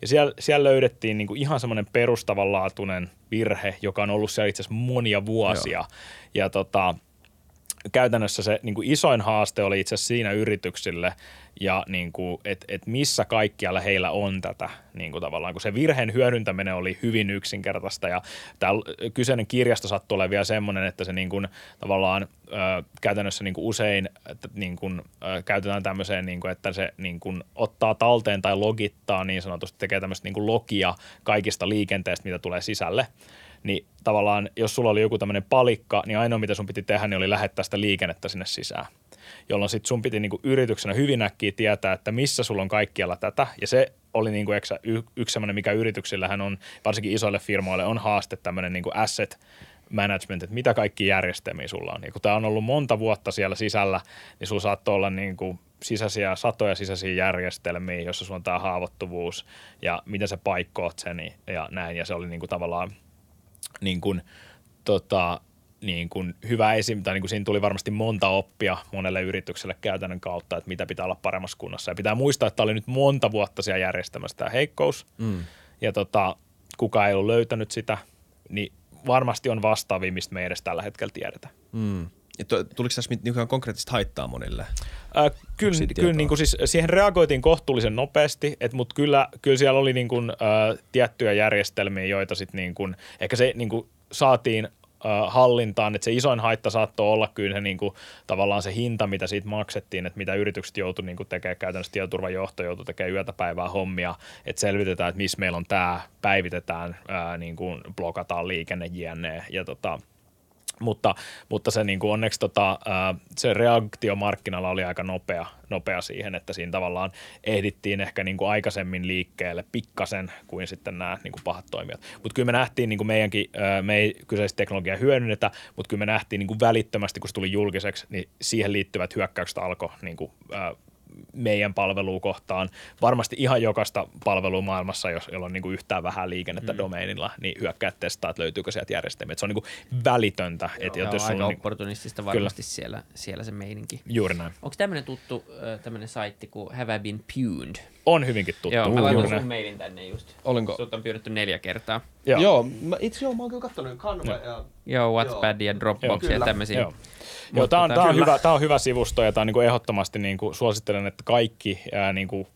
Ja siellä, siellä löydettiin niin kuin ihan semmoinen perustavanlaatuinen virhe, joka on ollut siellä itse asiassa monia vuosia. Joo. Ja tota, käytännössä se niin kuin isoin haaste oli itse asiassa siinä yrityksille, ja niin kuin, et, et missä kaikkialla heillä on tätä niin kuin tavallaan, kun se virheen hyödyntäminen oli hyvin yksinkertaista ja tämä kyseinen kirjasto sattui olemaan vielä semmoinen, että se niin kuin, tavallaan ö, käytännössä niin kuin usein että, niin kuin, ö, käytetään tämmöiseen, niin kuin, että se niin kuin, ottaa talteen tai logittaa niin sanotusti, tekee tämmöistä niin kuin logia kaikista liikenteestä, mitä tulee sisälle niin tavallaan jos sulla oli joku tämmöinen palikka, niin ainoa mitä sun piti tehdä, niin oli lähettää sitä liikennettä sinne sisään jolloin sitten sun piti niinku yrityksenä hyvin äkkiä tietää, että missä sulla on kaikkialla tätä. Ja se oli niinku eksä, y, yksi semmoinen, mikä yrityksillähän on, varsinkin isoille firmoille, on haaste tämmöinen niinku asset management, että mitä kaikki järjestelmiä sulla on. Ja kun tämä on ollut monta vuotta siellä sisällä, niin sulla saattoi olla niinku sisäisiä, satoja sisäisiä järjestelmiä, jossa sulla on tämä haavoittuvuus ja miten sä paikkoot sen ja näin. Ja se oli niinku tavallaan niin kuin, tota, niin kuin hyvä esim. tai niin kuin siinä tuli varmasti monta oppia monelle yritykselle käytännön kautta, että mitä pitää olla paremmassa kunnossa. Ja pitää muistaa, että oli nyt monta vuotta siellä järjestämässä tämä heikkous, mm. ja tota, kuka ei ollut löytänyt sitä, niin varmasti on vastaavia, mistä me ei edes tällä hetkellä tiedetä. Mm. Ja tuliko tässä mitään konkreettista haittaa monille? Äh, kyllä, kyllä niin kuin siis siihen reagoitiin kohtuullisen nopeasti, mutta kyllä, kyllä siellä oli niin kuin, äh, tiettyjä järjestelmiä, joita sitten niin kuin, ehkä se niin kuin saatiin hallintaan, että se isoin haitta saattoi olla kyllä se niin kuin, tavallaan se hinta, mitä siitä maksettiin, että mitä yritykset joutuivat niin tekemään, käytännössä tietoturvajohto joutui tekemään yötä päivää hommia, että selvitetään, että missä meillä on tämä, päivitetään, ää, niin kuin blokataan liikenne, jne. Ja tota, mutta, mutta se niin kuin onneksi tota, se reaktio markkinalla oli aika nopea, nopea siihen, että siinä tavallaan ehdittiin ehkä niin kuin aikaisemmin liikkeelle pikkasen kuin sitten nämä niin kuin pahat toimijat. Mutta kyllä me nähtiin, niin kuin meidänkin, me ei kyseistä teknologiaa hyödynnetä, mutta kyllä me nähtiin niin kuin välittömästi, kun se tuli julkiseksi, niin siihen liittyvät hyökkäykset alkoi niin kuin, meidän palvelua kohtaan. Varmasti ihan jokaista palvelua maailmassa, jos jolla on niin kuin yhtään vähän liikennettä mm. domeinilla, niin hyökkäät testaa, että löytyykö sieltä järjestelmiä. se on niin kuin välitöntä. Joo, että jos aika on niin, opportunistista varmasti siellä, siellä se meininki. Juuri näin. Onko tämmöinen tuttu tämmöinen saitti kuin Have I Been Puned? On hyvinkin tuttu. Joo, mä laitan sun mailin tänne just. Olinko? Sut on pyydetty neljä kertaa. Joo, joo mä, itse joo, mä oon kyllä katsonut Canva ja... Joo, Whatspad ja Dropbox ja tämmöisiä. Joo. Joo, tämä on, on, hyvä, tää on hyvä sivusto ja tämä on niinku ehdottomasti niinku, suosittelen, että kaikki ää, niinku,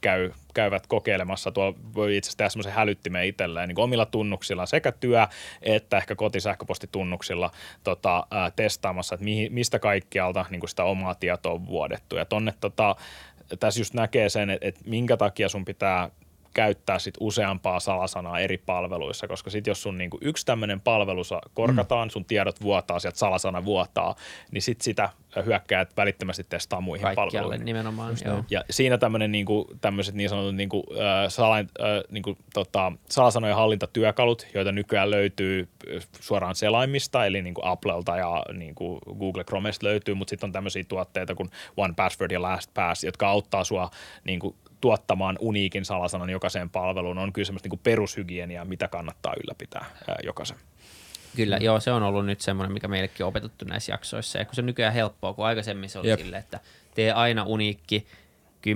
käy, käyvät kokeilemassa. Tuolla voi itse asiassa tehdä semmoisen hälyttimen itselleen niin omilla tunnuksilla sekä työ- että ehkä kotisähköpostitunnuksilla tota, ää, testaamassa, että mihin, mistä kaikkialta niin sitä omaa tietoa on vuodettu. Ja tonne tota, tässä just näkee sen, että, että minkä takia sun pitää käyttää sit useampaa salasanaa eri palveluissa, koska sitten jos sun niinku yksi tämmöinen palvelu korkataan, mm. sun tiedot vuotaa, sieltä salasana vuotaa, niin sitten sitä hyökkäät välittömästi testaa muihin Kaikkialle palveluihin. nimenomaan, joo. Ja siinä tämmöinen niinku, tämmöiset niin sanotut niinku, äh, salain, äh, niinku, tota, salasanojen hallintatyökalut, joita nykyään löytyy suoraan selaimista, eli niinku Applelta ja niinku Google Chromesta löytyy, mutta sitten on tämmöisiä tuotteita kuin One Password ja LastPass, jotka auttaa sua niinku, tuottamaan uniikin salasanan jokaiseen palveluun. On kyllä semmoista niinku perushygieniaa, mitä kannattaa ylläpitää ää, jokaisen. Kyllä, mm. joo, se on ollut nyt semmoinen, mikä meillekin on opetettu näissä jaksoissa. Ja kun se on nykyään helppoa, kun aikaisemmin se oli Jep. silleen, että tee aina uniikki 10-12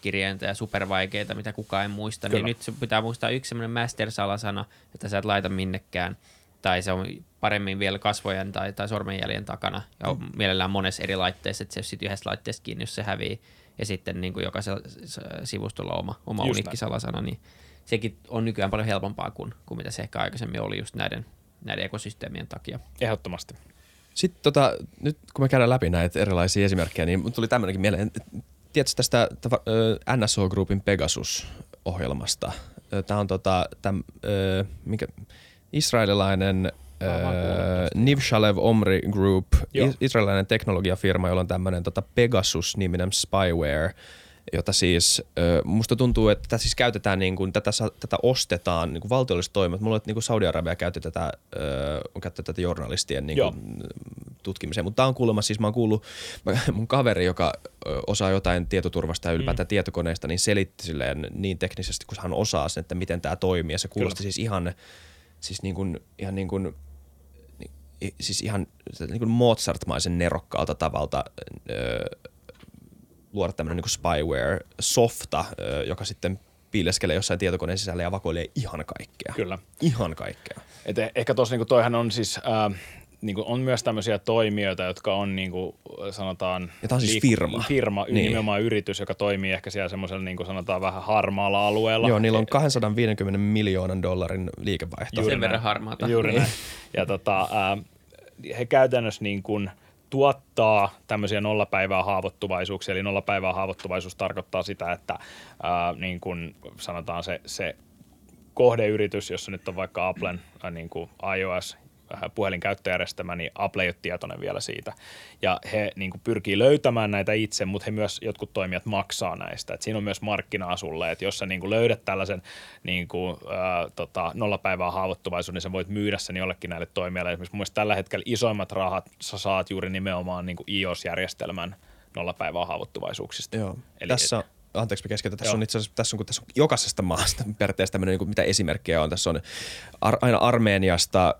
kirjainta ja supervaikeita, mitä kukaan ei muista, niin Kyllä. niin nyt se pitää muistaa yksi semmoinen master-salasana, että sä et laita minnekään, tai se on paremmin vielä kasvojen tai, tai sormenjäljen takana, ja mm. mielellään monessa eri laitteessa, että se on sitten yhdessä laitteessa kiinni, jos se hävii, ja sitten niin kuin jokaisella sivustolla oma, oma uniikki salasana, niin sekin on nykyään paljon helpompaa kuin, kuin mitä se ehkä aikaisemmin oli just näiden näiden ekosysteemien takia. Ehdottomasti. Sitten tota, nyt kun me käydään läpi näitä erilaisia esimerkkejä, niin tuli tämmöinenkin mieleen. Tiedätkö tästä NSO Groupin Pegasus-ohjelmasta? Tämä on tota, täm, mikä, israelilainen Nivshalev Omri Group, Joo. israelilainen teknologiafirma, jolla on tämmöinen tota Pegasus-niminen spyware – jota siis, musta tuntuu, että tätä siis käytetään, niin kuin, tätä, tätä ostetaan niin kuin valtiolliset toimet. Mulla on, niin kuin Saudi-Arabia käytti tätä, on käyttänyt tätä journalistien niin kuin, tutkimiseen, mutta tämä on kuulemma, siis mä oon kuullut, mun kaveri, joka osaa jotain tietoturvasta ja ylipäätään mm. tietokoneesta, niin selitti silleen niin teknisesti, kun hän osaa sen, että miten tämä toimii. Ja se kuulosti Kyllä. siis ihan, siis niin kuin, ihan niin kuin, siis ihan niin kuin Mozart-maisen nerokkaalta tavalta öö, luoda tämmöinen niin spyware-softa, joka sitten piileskelee jossain tietokoneen sisällä ja vakoilee ihan kaikkea. Kyllä. Ihan kaikkea. Et e- ehkä tuossa niin toihan on siis... Äh, niin kuin on myös tämmöisiä toimijoita, jotka on niin kuin sanotaan... Ja tämä on siis liik- firma. Firma, niin. nimenomaan yritys, joka toimii ehkä siellä semmoisella niin kuin sanotaan vähän harmaalla alueella. Joo, niillä on 250 miljoonan dollarin liikevaihto. Juuri Sen verran harmaata. Juuri niin. näin. Ja tota, äh, he käytännössä niin kuin – tuottaa tämmöisiä nollapäivää haavoittuvaisuuksia, eli nollapäivää haavoittuvaisuus tarkoittaa sitä, että ää, niin kuin sanotaan se, se kohdeyritys, jossa nyt on vaikka Applen ää, niin kuin iOS puhelinkäyttöjärjestelmä, niin Apple ei ole tietoinen vielä siitä. Ja he niin kuin, pyrkii löytämään näitä itse, mutta he myös, jotkut toimijat maksaa näistä. Et siinä on myös markkinaa sulle, että jos sä niin kuin, löydät tällaisen niin kuin, ää, tota, nollapäivää haavoittuvaisuuden, niin sä voit myydä sen jollekin näille toimijoille. Esimerkiksi mun tällä hetkellä isoimmat rahat sä saat juuri nimenomaan niin kuin iOS-järjestelmän nollapäivää haavoittuvaisuuksista. Joo. Eli, Tässä anteeksi keskeytän, tässä Joo. on itse asiassa, tässä on, tässä on jokaisesta maasta periaatteessa tämmöinen, niin kuin, mitä esimerkkejä on. Tässä on ar, aina Armeeniasta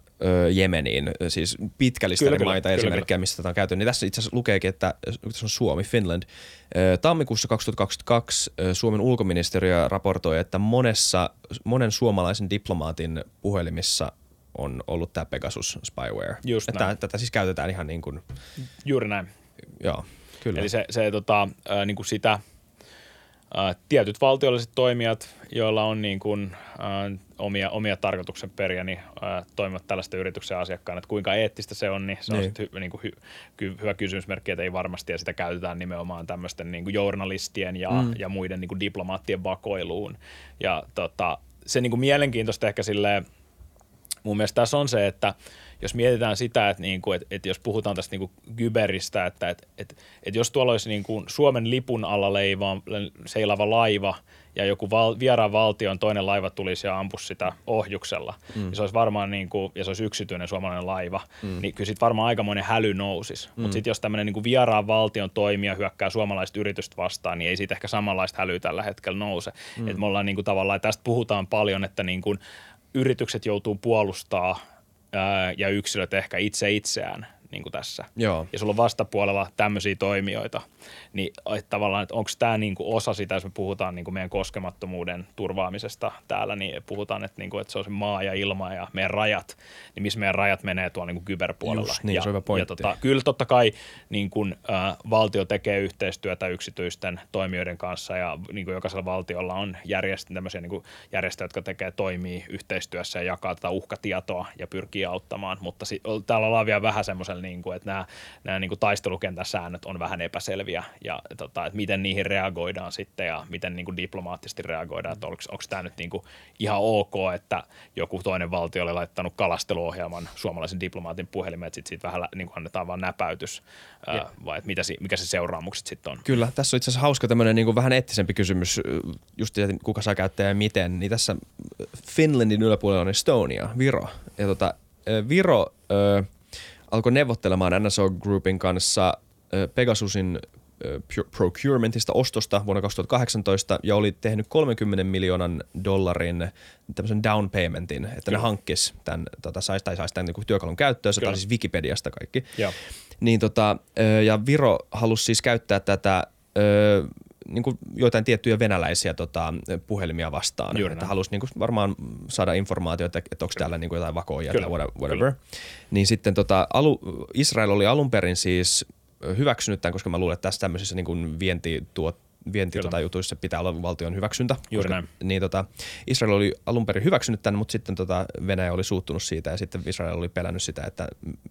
Jemeniin, siis pitkällistä kyllä, maita kyllä, esimerkkejä, kyllä. mistä tätä on käyty. Niin tässä itse asiassa lukeekin, että tässä on Suomi, Finland. Tammikuussa 2022 Suomen ulkoministeriö raportoi, että monessa, monen suomalaisen diplomaatin puhelimissa on ollut tämä Pegasus spyware. Just että näin. Tätä siis käytetään ihan niin kuin... Juuri näin. Joo, kyllä. Eli se, se tota, äh, niin kuin sitä – Äh, tietyt valtiolliset toimijat, joilla on niin kuin, äh, omia, omia tarkoituksen periä, niin äh, toimivat tällaisten yrityksen asiakkaana. Että kuinka eettistä se on, niin se niin. on hy, niin kuin hy, hy, hyvä kysymysmerkki, että ei varmasti, ja sitä käytetään nimenomaan tämmöisten niin kuin journalistien ja, mm. ja muiden niin kuin diplomaattien vakoiluun. Ja tota, se niin kuin mielenkiintoista ehkä silleen, mun mielestä tässä on se, että jos mietitään sitä, että, niin kuin, että, että jos puhutaan tästä niin kuin Gyberistä, että, että, että, että jos tuolla olisi niin kuin Suomen lipun alla leiva, seilava laiva ja joku val, vieraan valtion toinen laiva tulisi ja ampuisi sitä ohjuksella, mm. niin se olisi varmaan, niin kuin, ja se olisi yksityinen suomalainen laiva, mm. niin kyllä sitten varmaan aikamoinen häly nousisi. Mm. Mutta sitten jos tämmöinen niin vieraan valtion toimija hyökkää suomalaista yritystä vastaan, niin ei siitä ehkä samanlaista hälyä tällä hetkellä nouse. Mm. Et me ollaan niin kuin, tavallaan, tästä puhutaan paljon, että niin kuin, yritykset joutuu puolustaa ää, ja yksilöt ehkä itse itseään niin kuin tässä. Joo. Ja sulla on vastapuolella tämmöisiä toimijoita, niin että tavallaan, että onko tämä niin kuin osa sitä, jos me puhutaan niin kuin meidän koskemattomuuden turvaamisesta täällä, niin puhutaan, että, niin kuin, että se on se maa ja ilma ja meidän rajat, niin missä meidän rajat menee tuolla niin kuin kyberpuolella. Just niin, ja, se on hyvä pointti. Ja tota, kyllä totta kai niin kuin, ä, valtio tekee yhteistyötä yksityisten toimijoiden kanssa ja niin kuin jokaisella valtiolla on järjestö, tämmöisiä niin järjestöjä, jotka tekee, toimii yhteistyössä ja jakaa tätä uhkatietoa ja pyrkii auttamaan, mutta si- täällä ollaan vielä vähän semmoisella niin kuin, että nämä, nämä niin kuin taistelukentän säännöt on vähän epäselviä ja tota, että miten niihin reagoidaan sitten ja miten niin kuin diplomaattisesti reagoidaan, että onko, onko tämä nyt niin kuin ihan ok, että joku toinen valtio oli laittanut kalasteluohjelman suomalaisen diplomaatin puhelimeen, että sitten siitä vähän niin kuin annetaan vaan näpäytys, ää, vai että mitä, mikä se seuraamukset sitten on? Kyllä, tässä on itse asiassa hauska tämmöinen niin vähän eettisempi kysymys, just että kuka saa käyttää ja miten, niin tässä Finlandin yläpuolella on Estonia, Viro. Ja tota, Viro äh, alkoi neuvottelemaan NSO Groupin kanssa Pegasusin procurementista ostosta vuonna 2018 ja oli tehnyt 30 miljoonan dollarin tämmöisen down paymentin, että Kyllä. ne hankkis tämän, tota, sais, tai saisi tämän niin työkalun käyttöön, se oli siis Wikipediasta kaikki. Joo. Niin tota, ja Viro halusi siis käyttää tätä niin kuin joitain tiettyjä venäläisiä tota, puhelimia vastaan. Juuri että halusi niin kuin varmaan saada informaatiota, että, että onko täällä niin kuin jotain vakoja tai whatever. Kyllä. Niin sitten tota, alu, Israel oli alun perin siis hyväksynyt tämän, koska mä luulen, että tässä tämmöisissä niin kuin vientituot, vientituotajutuissa pitää olla valtion hyväksyntä. Juuri koska, näin. Niin tota, Israel oli alun perin hyväksynyt tämän, mutta sitten tota Venäjä oli suuttunut siitä ja sitten Israel oli pelännyt sitä, että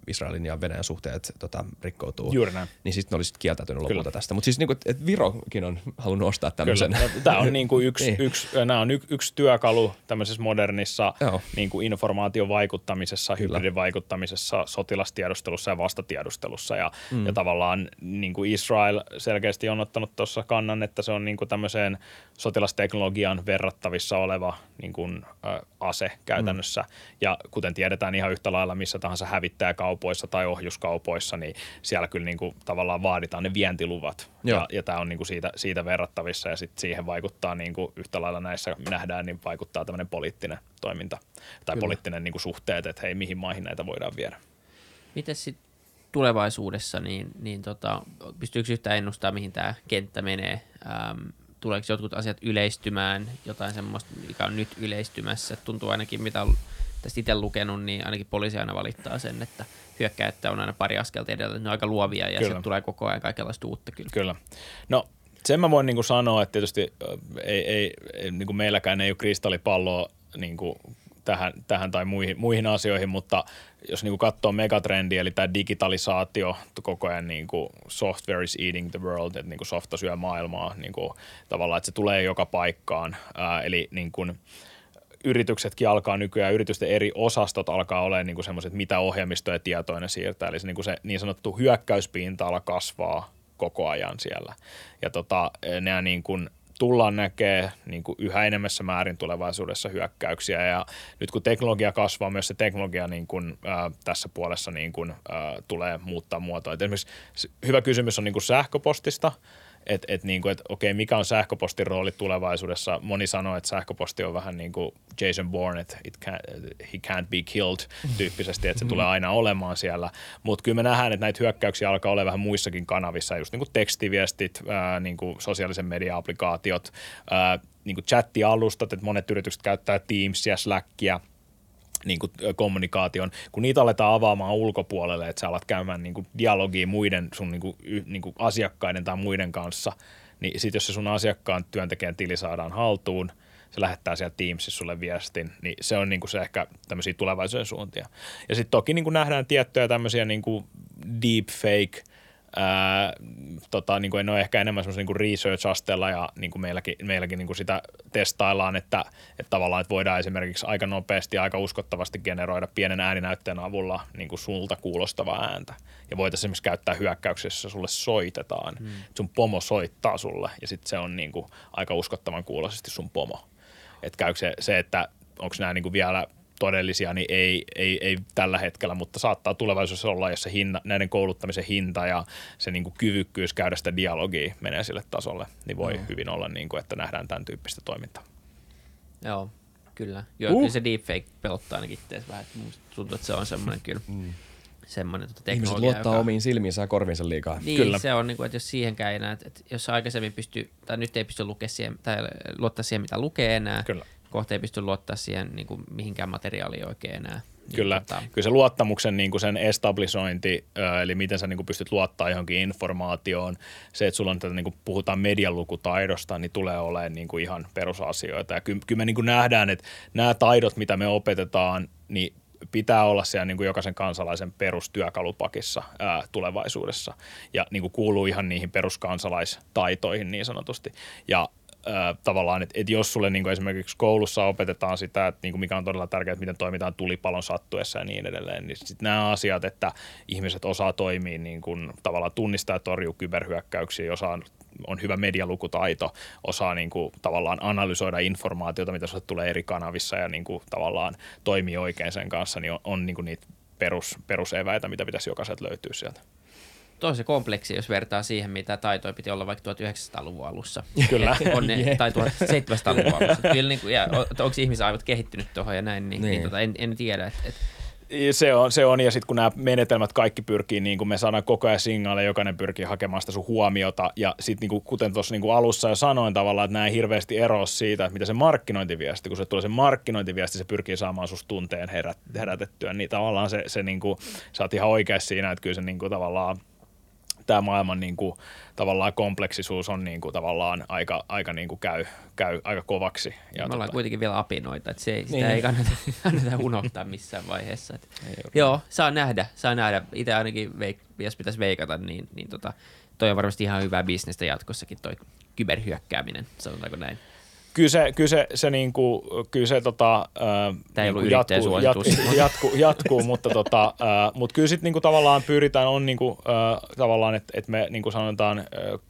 Israelin ja Venäjän suhteet tota, rikkoutuu. Juuri näin. Niin sitten ne oli sitten kieltäytynyt lopulta tästä. Mutta siis niinku, että Virokin on halunnut ostaa tämmöisen. Kyllä. No, Tämä on niinku yksi, niin. yksi, nämä on y- yksi työkalu tämmöisessä modernissa niinku informaatiovaikuttamisessa, hybridivaikuttamisessa, sotilastiedustelussa ja vastatiedustelussa. Ja, mm. ja tavallaan niinku Israel selkeästi on ottanut tuossa kannan, että se on niin kuin tämmöiseen sotilasteknologian verrattavissa oleva niin kuin, ä, ase käytännössä. Mm. Ja kuten tiedetään ihan yhtä lailla missä tahansa hävittäjäkaupoissa tai ohjuskaupoissa, niin siellä kyllä niin kuin, tavallaan vaaditaan ne vientiluvat. Joo. Ja, ja tämä on niin kuin siitä, siitä verrattavissa ja sitten siihen vaikuttaa niin kuin yhtä lailla näissä nähdään, niin vaikuttaa tämmöinen poliittinen toiminta tai kyllä. poliittinen niin kuin suhteet, että hei, mihin maihin näitä voidaan viedä. Miten sitten tulevaisuudessa, niin, niin tota, pystyykö yhtään ennustaa, mihin tämä kenttä menee? Ähm, tuleeko jotkut asiat yleistymään, jotain semmoista, mikä on nyt yleistymässä? Tuntuu ainakin, mitä on tästä itse lukenut, niin ainakin poliisi aina valittaa sen, että hyökkäyttä on aina pari askelta edellä, ne on aika luovia ja se tulee koko ajan kaikenlaista uutta kyllä. Kyllä. No sen mä voin niin kuin sanoa, että tietysti ei, ei, ei niin kuin meilläkään ei ole kristallipalloa niin kuin tähän, tähän tai muihin, muihin asioihin, mutta jos niin katsoo megatrendiä, eli tämä digitalisaatio, koko ajan niin kuin software is eating the world, että niin kuin softa syö maailmaa, niin kuin, tavallaan, että se tulee joka paikkaan, ää, eli niin kuin, yrityksetkin alkaa nykyään, yritysten eri osastot alkaa olemaan niin semmoiset, mitä ohjelmistoja tietoinen siirtää, eli se, niin, kuin se niin sanottu hyökkäyspinta-ala kasvaa koko ajan siellä. Ja tota, nämä niin kuin tullaan näkee niin kuin yhä enemmässä määrin tulevaisuudessa hyökkäyksiä ja nyt kun teknologia kasvaa, myös se teknologia niin kuin, ää, tässä puolessa niin kuin, ää, tulee muuttaa muotoa. Et esimerkiksi hyvä kysymys on niin kuin sähköpostista, että et niinku, et, okei, mikä on sähköpostin rooli tulevaisuudessa? Moni sanoo, että sähköposti on vähän niin kuin Jason Bourne, että it can't, he can't be killed tyyppisesti, että se tulee aina olemaan siellä. Mutta kyllä me nähdään, että näitä hyökkäyksiä alkaa olla vähän muissakin kanavissa, just niin kuin tekstiviestit, ää, niin kuin sosiaalisen media-applikaatiot, ää, niin kuin chattialustat, että monet yritykset käyttää Teamsia, Slackia – niin kuin kommunikaation, kun niitä aletaan avaamaan ulkopuolelle, että sä alat käymään niin kuin dialogia muiden sun niin kuin, niin kuin asiakkaiden tai muiden kanssa, niin sitten jos se sun asiakkaan työntekijän tili saadaan haltuun, se lähettää sieltä Teamsissa sulle viestin, niin se on niin kuin se ehkä tämmöisiä tulevaisuuden suuntia. Ja sitten toki niin kuin nähdään tiettyjä tämmöisiä niin kuin deepfake – Ää, tota, niin kuin en ole ehkä enemmän semmoisen niin research-asteella ja niin kuin meilläkin, meilläkin niin kuin sitä testaillaan, että, että tavallaan että voidaan esimerkiksi aika nopeasti ja aika uskottavasti generoida pienen ääninäytteen avulla niin kuin sulta kuulostavaa ääntä. Ja voitaisiin esimerkiksi käyttää hyökkäyksessä, sulle soitetaan. Hmm. Sun pomo soittaa sulle ja sitten se on niin kuin aika uskottavan kuuloisesti sun pomo. Että käykö se, se että onko nämä niin kuin vielä todellisia, niin ei, ei, ei tällä hetkellä, mutta saattaa tulevaisuudessa olla, jos se hinna, näiden kouluttamisen hinta ja se niin kuin kyvykkyys käydä sitä dialogia menee sille tasolle, niin voi mm. hyvin olla, niin kuin, että nähdään tämän tyyppistä toimintaa. Joo, kyllä. Joo, uh. se deepfake pelottaa ainakin itseäsi vähän. Tuntuu, että se on semmoinen kyllä. Mm semmoinen tota, teknologia. Ihmiset luottaa joka... omiin silmiinsä ja korviinsa liikaa. Niin, Kyllä. se on, niin kuin, että jos siihenkään ei enää, että jos aikaisemmin pystyy, tai nyt ei pysty lukea siihen, tai luottaa siihen, mitä lukee enää, Kyllä kohta ei pysty luottaa siihen niin kuin mihinkään materiaaliin oikein enää. Niin kyllä, tota... kyllä se luottamuksen niin kuin sen establisointi, eli miten sä niin kuin pystyt luottaa johonkin informaatioon, se, että sulla on tätä, niin kuin puhutaan medialukutaidosta, niin tulee olemaan niin kuin ihan perusasioita. Ja kyllä, kyllä me niin kuin nähdään, että nämä taidot, mitä me opetetaan, niin pitää olla siellä niin kuin jokaisen kansalaisen perustyökalupakissa ää, tulevaisuudessa ja niin kuin kuuluu ihan niihin peruskansalaistaitoihin niin sanotusti. Ja tavallaan, että et jos sulle niin kuin esimerkiksi koulussa opetetaan sitä, että niin kuin mikä on todella tärkeää, että miten toimitaan tulipalon sattuessa ja niin edelleen, niin sitten nämä asiat, että ihmiset osaa toimia niin kuin, tavallaan tunnistaa ja torjua kyberhyökkäyksiä, osaa on hyvä medialukutaito, osaa niin kuin, tavallaan analysoida informaatiota, mitä sieltä tulee eri kanavissa ja niin kuin, tavallaan toimii oikein sen kanssa, niin on, on niin kuin niitä perus, peruseväitä, mitä pitäisi jokaiselta löytyä sieltä. Tosi kompleksi, jos vertaa siihen, mitä taitoja piti olla vaikka 1900-luvun alussa. Kyllä. on ne, yeah. Tai 1700-luvun alussa. Kyllä, niin kuin, ja, onko ihmisaivot kehittynyt tuohon ja näin, niin, niin. niin tota, en, en tiedä. Että, et, se on, se on, ja sitten kun nämä menetelmät kaikki pyrkii, niin kuin me saadaan koko ajan signaaleja, jokainen pyrkii hakemaan sitä sun huomiota, ja sitten niin kuten tuossa niin alussa jo sanoin tavallaan, että nämä ei hirveästi eroa siitä, että mitä se markkinointiviesti, kun se tulee se markkinointiviesti, se pyrkii saamaan susta tunteen herät, herätettyä, niin tavallaan se, se niin kuin, sä oot ihan oikeassa siinä, että kyllä se niin kuin, tavallaan tämä maailman niin kuin, tavallaan kompleksisuus on niin kuin, tavallaan aika, aika niin kuin käy, käy aika kovaksi. Ja Me tota... ollaan kuitenkin vielä apinoita, että se, sitä niin. ei kannata, kannata unohtaa missään vaiheessa. Että, joo, saa nähdä, saa nähdä. Itse ainakin, veik- jos pitäisi veikata, niin, niin tota, toi on varmasti ihan hyvää bisnestä jatkossakin toi kyberhyökkääminen, sanotaanko näin kyllä se, kyllä se, se, niin kuin, kyllä se tota, Tämä ei niin jatkuu, jatkuu, jatkuu, jatkuu mutta, tota, äh, mutta kyllä sitten niin kuin, tavallaan pyritään on niin kuin, äh, tavallaan, että, että me niin kuin sanotaan äh,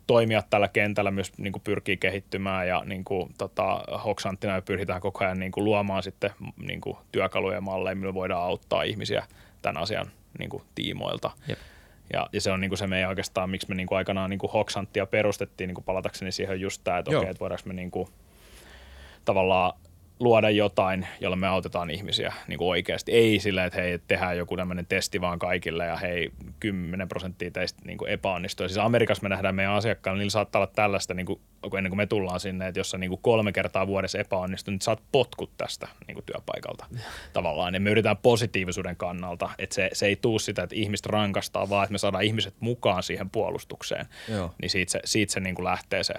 toimijat tällä kentällä myös niin kuin pyrkii kehittymään ja niin kuin, tota, Hoksanttina me pyritään koko ajan niin kuin, luomaan sitten niin kuin, työkaluja ja malleja, millä voidaan auttaa ihmisiä tämän asian niin kuin, tiimoilta. Jep. Ja, ja se on niinku se meidän oikeastaan, miksi me niinku aikanaan niinku Hoksanttia perustettiin, niinku palatakseni siihen just tämä, että okei, okay, että voidaanko me niinku – tavallaan luoda jotain, jolla me autetaan ihmisiä niin kuin oikeasti. Ei sillä, että hei, tehdään joku tämmöinen testi vaan kaikille ja hei, 10 prosenttia teistä niin kuin epäonnistuu. Siis Amerikassa me nähdään meidän asiakkailla, niillä saattaa olla tällaista, niin kuin, ennen kuin me tullaan sinne, että jos sä niin kuin kolme kertaa vuodessa epäonnistuu, niin saat potkut tästä niin kuin työpaikalta tavallaan. Ja me yritetään positiivisuuden kannalta, että se, se ei tuu sitä, että ihmiset rankastaa, vaan että me saadaan ihmiset mukaan siihen puolustukseen. Joo. Niin siitä se, siitä se niin kuin lähtee se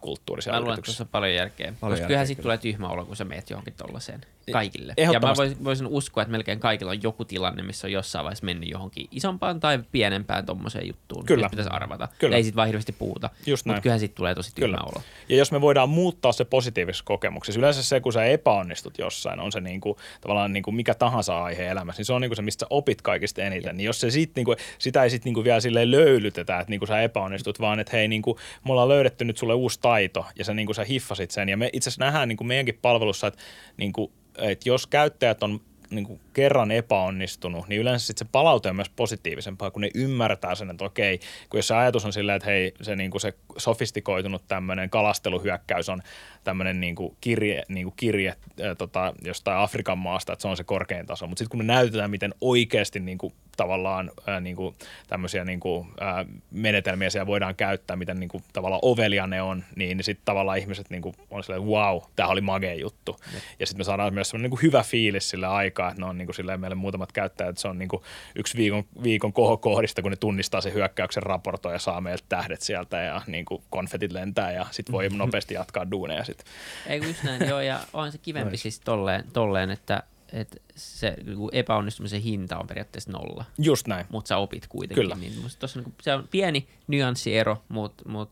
kulttuuri Mä luulen, että tuossa on paljon järkeä. Paljon koska kyllähän siitä tulee tyhmä olo, kun sä meet johonkin tollaiseen kaikille. Ja mä voisin, voisin uskoa, että melkein kaikilla on joku tilanne, missä on jossain vaiheessa mennyt johonkin isompaan tai pienempään tommoseen juttuun. Kyllä. pitäisi arvata. Kyllä. Ei siitä vaan hirveästi puhuta. Just Mutta kyllähän siitä tulee tosi tyhmä olo. Ja jos me voidaan muuttaa se positiivisessa kokemuksessa, yleensä se, kun sä epäonnistut jossain, on se niin kuin, tavallaan niin kuin mikä tahansa aihe elämässä, niin se on niin kuin se, mistä sä opit kaikista eniten. Ja. Niin jos se sit, niin kuin, sitä ei sitten niin vielä silleen löylytetä, että niin kuin sä epäonnistut, vaan että hei, niin kuin, me ollaan löydetty nyt sulle uusi taito ja sä, niin kuin, sä hiffasit sen. Ja me itse asiassa nähdään niin kuin meidänkin palvelussa, että, niin kuin, että jos käyttäjät on niin kuin kerran epäonnistunut, niin yleensä sit se palaute on myös positiivisempaa, kun ne ymmärtää sen, että okei, kun jos se ajatus on silleen, että hei, se, niin kuin se sofistikoitunut tämmöinen kalasteluhyökkäys on tämmöinen niin kuin kirje, niin kuin kirje äh, tota, jostain Afrikan maasta, että se on se korkein taso, mutta sitten kun me näytetään, miten oikeasti niin kuin, tavallaan äh, niin kuin, tämmöisiä niin kuin, äh, menetelmiä siellä voidaan käyttää, miten niin kuin, tavallaan ovelia ne on, niin sitten tavallaan ihmiset niin kuin, on silleen, että wow, tämä oli magea juttu. Ja, ja sitten me saadaan myös semmoinen niin hyvä fiilis sille aikaa, että ne on niin kuin, silleen, meille muutamat käyttäjät, se on niin kuin, yksi viikon, viikon kohokohdista, kun ne tunnistaa sen hyökkäyksen raportoja ja saa meiltä tähdet sieltä ja niin kuin, konfetit lentää ja sitten voi nopeasti jatkaa duuneja sitten. Ei kun just näin, joo, ja on se kivempi siis tolleen, tolleen että että se epäonnistumisen hinta on periaatteessa nolla. Just näin. Mutta sä opit kuitenkin. Kyllä. Niin tossa, niin se on pieni nyanssiero, mutta mut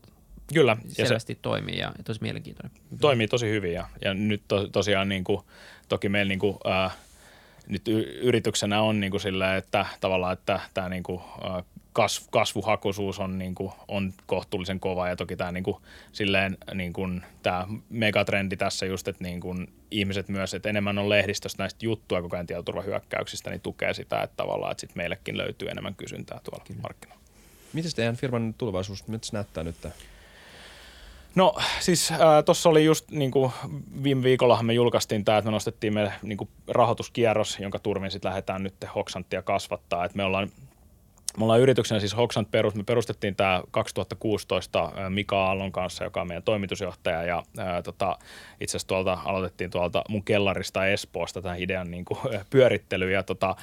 Kyllä. selvästi ja se toimii ja, ja tosi mielenkiintoinen. Toimii tosi hyvin ja, ja nyt to, tosiaan niin kuin, toki meillä niin kuin, äh, nyt yrityksenä on niin kuin sillä, että tavallaan, että tämä niin kuin, äh, kasv, kasvuhakuisuus on, niin kuin, on kohtuullisen kova ja toki tämä, niin kuin, silleen, niin kuin, tämä megatrendi tässä just, että niin kuin, ihmiset myös, että enemmän on lehdistöstä näistä juttua koko ajan tietoturvahyökkäyksistä, niin tukee sitä, että tavallaan, että sit meillekin löytyy enemmän kysyntää tuolla Kyllä. markkinoilla. Miten teidän firman tulevaisuus, se näyttää nyt? No siis äh, tuossa oli just niin kuin viime viikollahan me julkaistiin tämä, että me nostettiin meille niin kuin rahoituskierros, jonka turvin sitten lähdetään nyt Hoksanttia kasvattaa. Et me ollaan me ollaan yrityksenä siis Hoxant perus, me perustettiin tämä 2016 Mika Aallon kanssa, joka on meidän toimitusjohtaja ja ää, tota, itse asiassa tuolta aloitettiin tuolta mun kellarista Espoosta tämän idean niin kuin, pyörittely ja tota,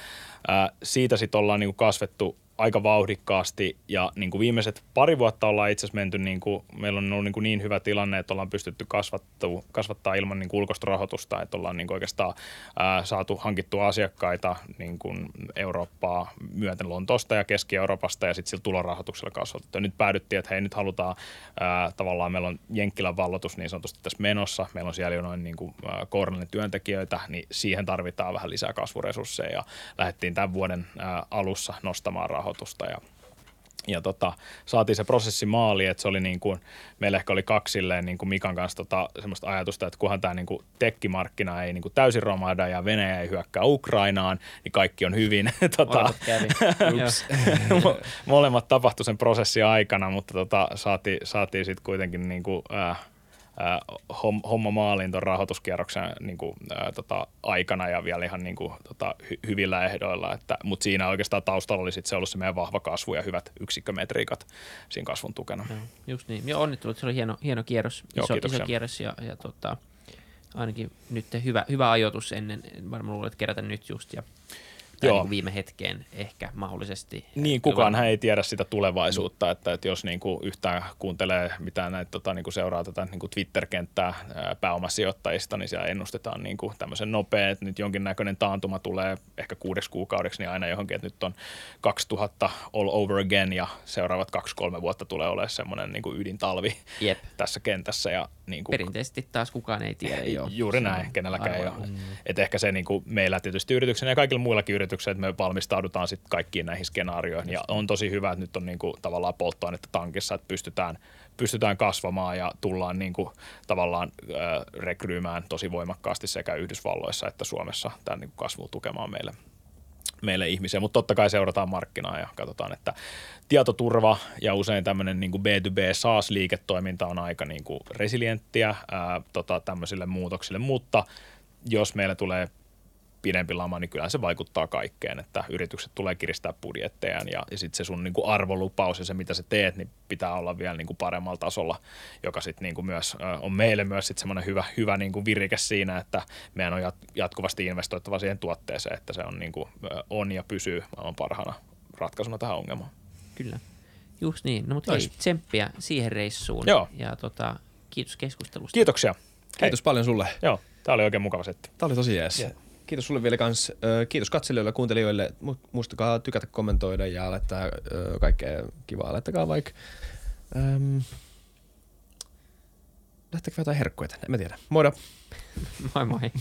ää, siitä sitten ollaan niin kuin kasvettu aika vauhdikkaasti ja niin kuin viimeiset pari vuotta ollaan itse asiassa menty, niin kuin, meillä on ollut niin, kuin niin hyvä tilanne, että ollaan pystytty kasvattaa, kasvattaa ilman niin kuin ulkoista rahoitusta, että ollaan niin kuin oikeastaan ää, saatu hankittua asiakkaita niin kuin Eurooppaa myöten Lontoosta ja Keski-Euroopasta ja sitten sillä tulorahoituksella kasvatettu. Ja nyt päädyttiin, että hei nyt halutaan ää, tavallaan, meillä on Jenkkilän vallotus niin sanotusti tässä menossa, meillä on siellä jo noin niin kuin, työntekijöitä, niin siihen tarvitaan vähän lisää kasvuresursseja ja lähdettiin tämän vuoden ää, alussa nostamaan rahoitusta ja ja tota, saatiin se prosessi maali, että se oli niin kuin, meillä ehkä oli kaksi silleen, niin kuin Mikan kanssa tota, semmoista ajatusta, että kunhan tämä niin kuin tekkimarkkina ei niin kuin täysin romahda ja Venäjä ei hyökkää Ukrainaan, niin kaikki on hyvin. tota, molemmat tapahtui sen prosessin aikana, mutta tota, saatiin, saatiin sitten kuitenkin niin kuin, äh, homma maaliin tuon rahoituskierroksen niin kuin, ää, tota, aikana ja vielä ihan niin kuin, tota, hy- hyvillä ehdoilla. Että, mutta siinä oikeastaan taustalla oli sit se ollut se meidän vahva kasvu ja hyvät yksikkömetriikat siinä kasvun tukena. Joo, just niin. Ja onnittelut, se oli hieno, hieno kierros, Joo, iso, iso kierros ja, ja tota, ainakin nyt hyvä, hyvä ajoitus ennen, varmaan luulen, että kerätä nyt just ja Joo. Niin viime hetkeen ehkä mahdollisesti. Niin, kukaan hän ei tiedä sitä tulevaisuutta, mm. että, että jos niin kuin yhtään kuuntelee mitään näitä, tota, niin kuin seuraa tätä niin kuin Twitter-kenttää pääomasijoittajista, niin siellä ennustetaan niin kuin tämmöisen nopea, että nyt jonkinnäköinen taantuma tulee ehkä kuudeksi kuukaudeksi, niin aina johonkin, että nyt on 2000 all over again ja seuraavat kaksi-kolme vuotta tulee olemaan semmoinen niin kuin ydintalvi Jep. tässä kentässä. Ja niin kuin, Perinteisesti taas kukaan ei tiedä jo. Juuri näin, kenelläkään ei ole. Mm. Että ehkä se niin kuin meillä tietysti yrityksen ja kaikilla muillakin yrityksillä, että me valmistaudutaan sitten kaikkiin näihin skenaarioihin. Ja on tosi hyvä, että nyt on niin kuin tavallaan polttoainetta tankissa, että pystytään, pystytään kasvamaan ja tullaan niin kuin tavallaan äh, rekryymään tosi voimakkaasti sekä Yhdysvalloissa että Suomessa tämän niin kasvun tukemaan meille meille ihmisiä, mutta totta kai seurataan markkinaa ja katsotaan, että tietoturva ja usein tämmöinen niin kuin B2B SaaS-liiketoiminta on aika niin kuin resilienttiä ää, tota, tämmöisille muutoksille, mutta jos meillä tulee pidempi lama, niin kyllä se vaikuttaa kaikkeen, että yritykset tulee kiristää budjettejaan ja, ja sitten se sun niin kuin arvolupaus ja se, mitä sä teet, niin pitää olla vielä niin kuin paremmalla tasolla, joka sitten niin kuin myös on meille myös sitten semmoinen hyvä, hyvä niin kuin virike siinä, että meidän on jatkuvasti investoittava siihen tuotteeseen, että se on, niin kuin, on ja pysyy maailman parhaana ratkaisuna tähän ongelmaan. Kyllä, just niin. No mutta hei, tsemppiä siihen reissuun. Joo. Ja tota, kiitos keskustelusta. Kiitoksia. Kiitos hei. paljon sulle. Joo, tämä oli oikein mukava setti. Tämä oli tosi jees. Yeah. Kiitos sulle vielä kans. Kiitos katselijoille ja kuuntelijoille. Muistakaa tykätä, kommentoida ja laittaa kaikkea kivaa. Laittakaa vaikka... Ähm, lähtekää jotain herkkuja tänne, en mä tiedä. Moida! moi moi!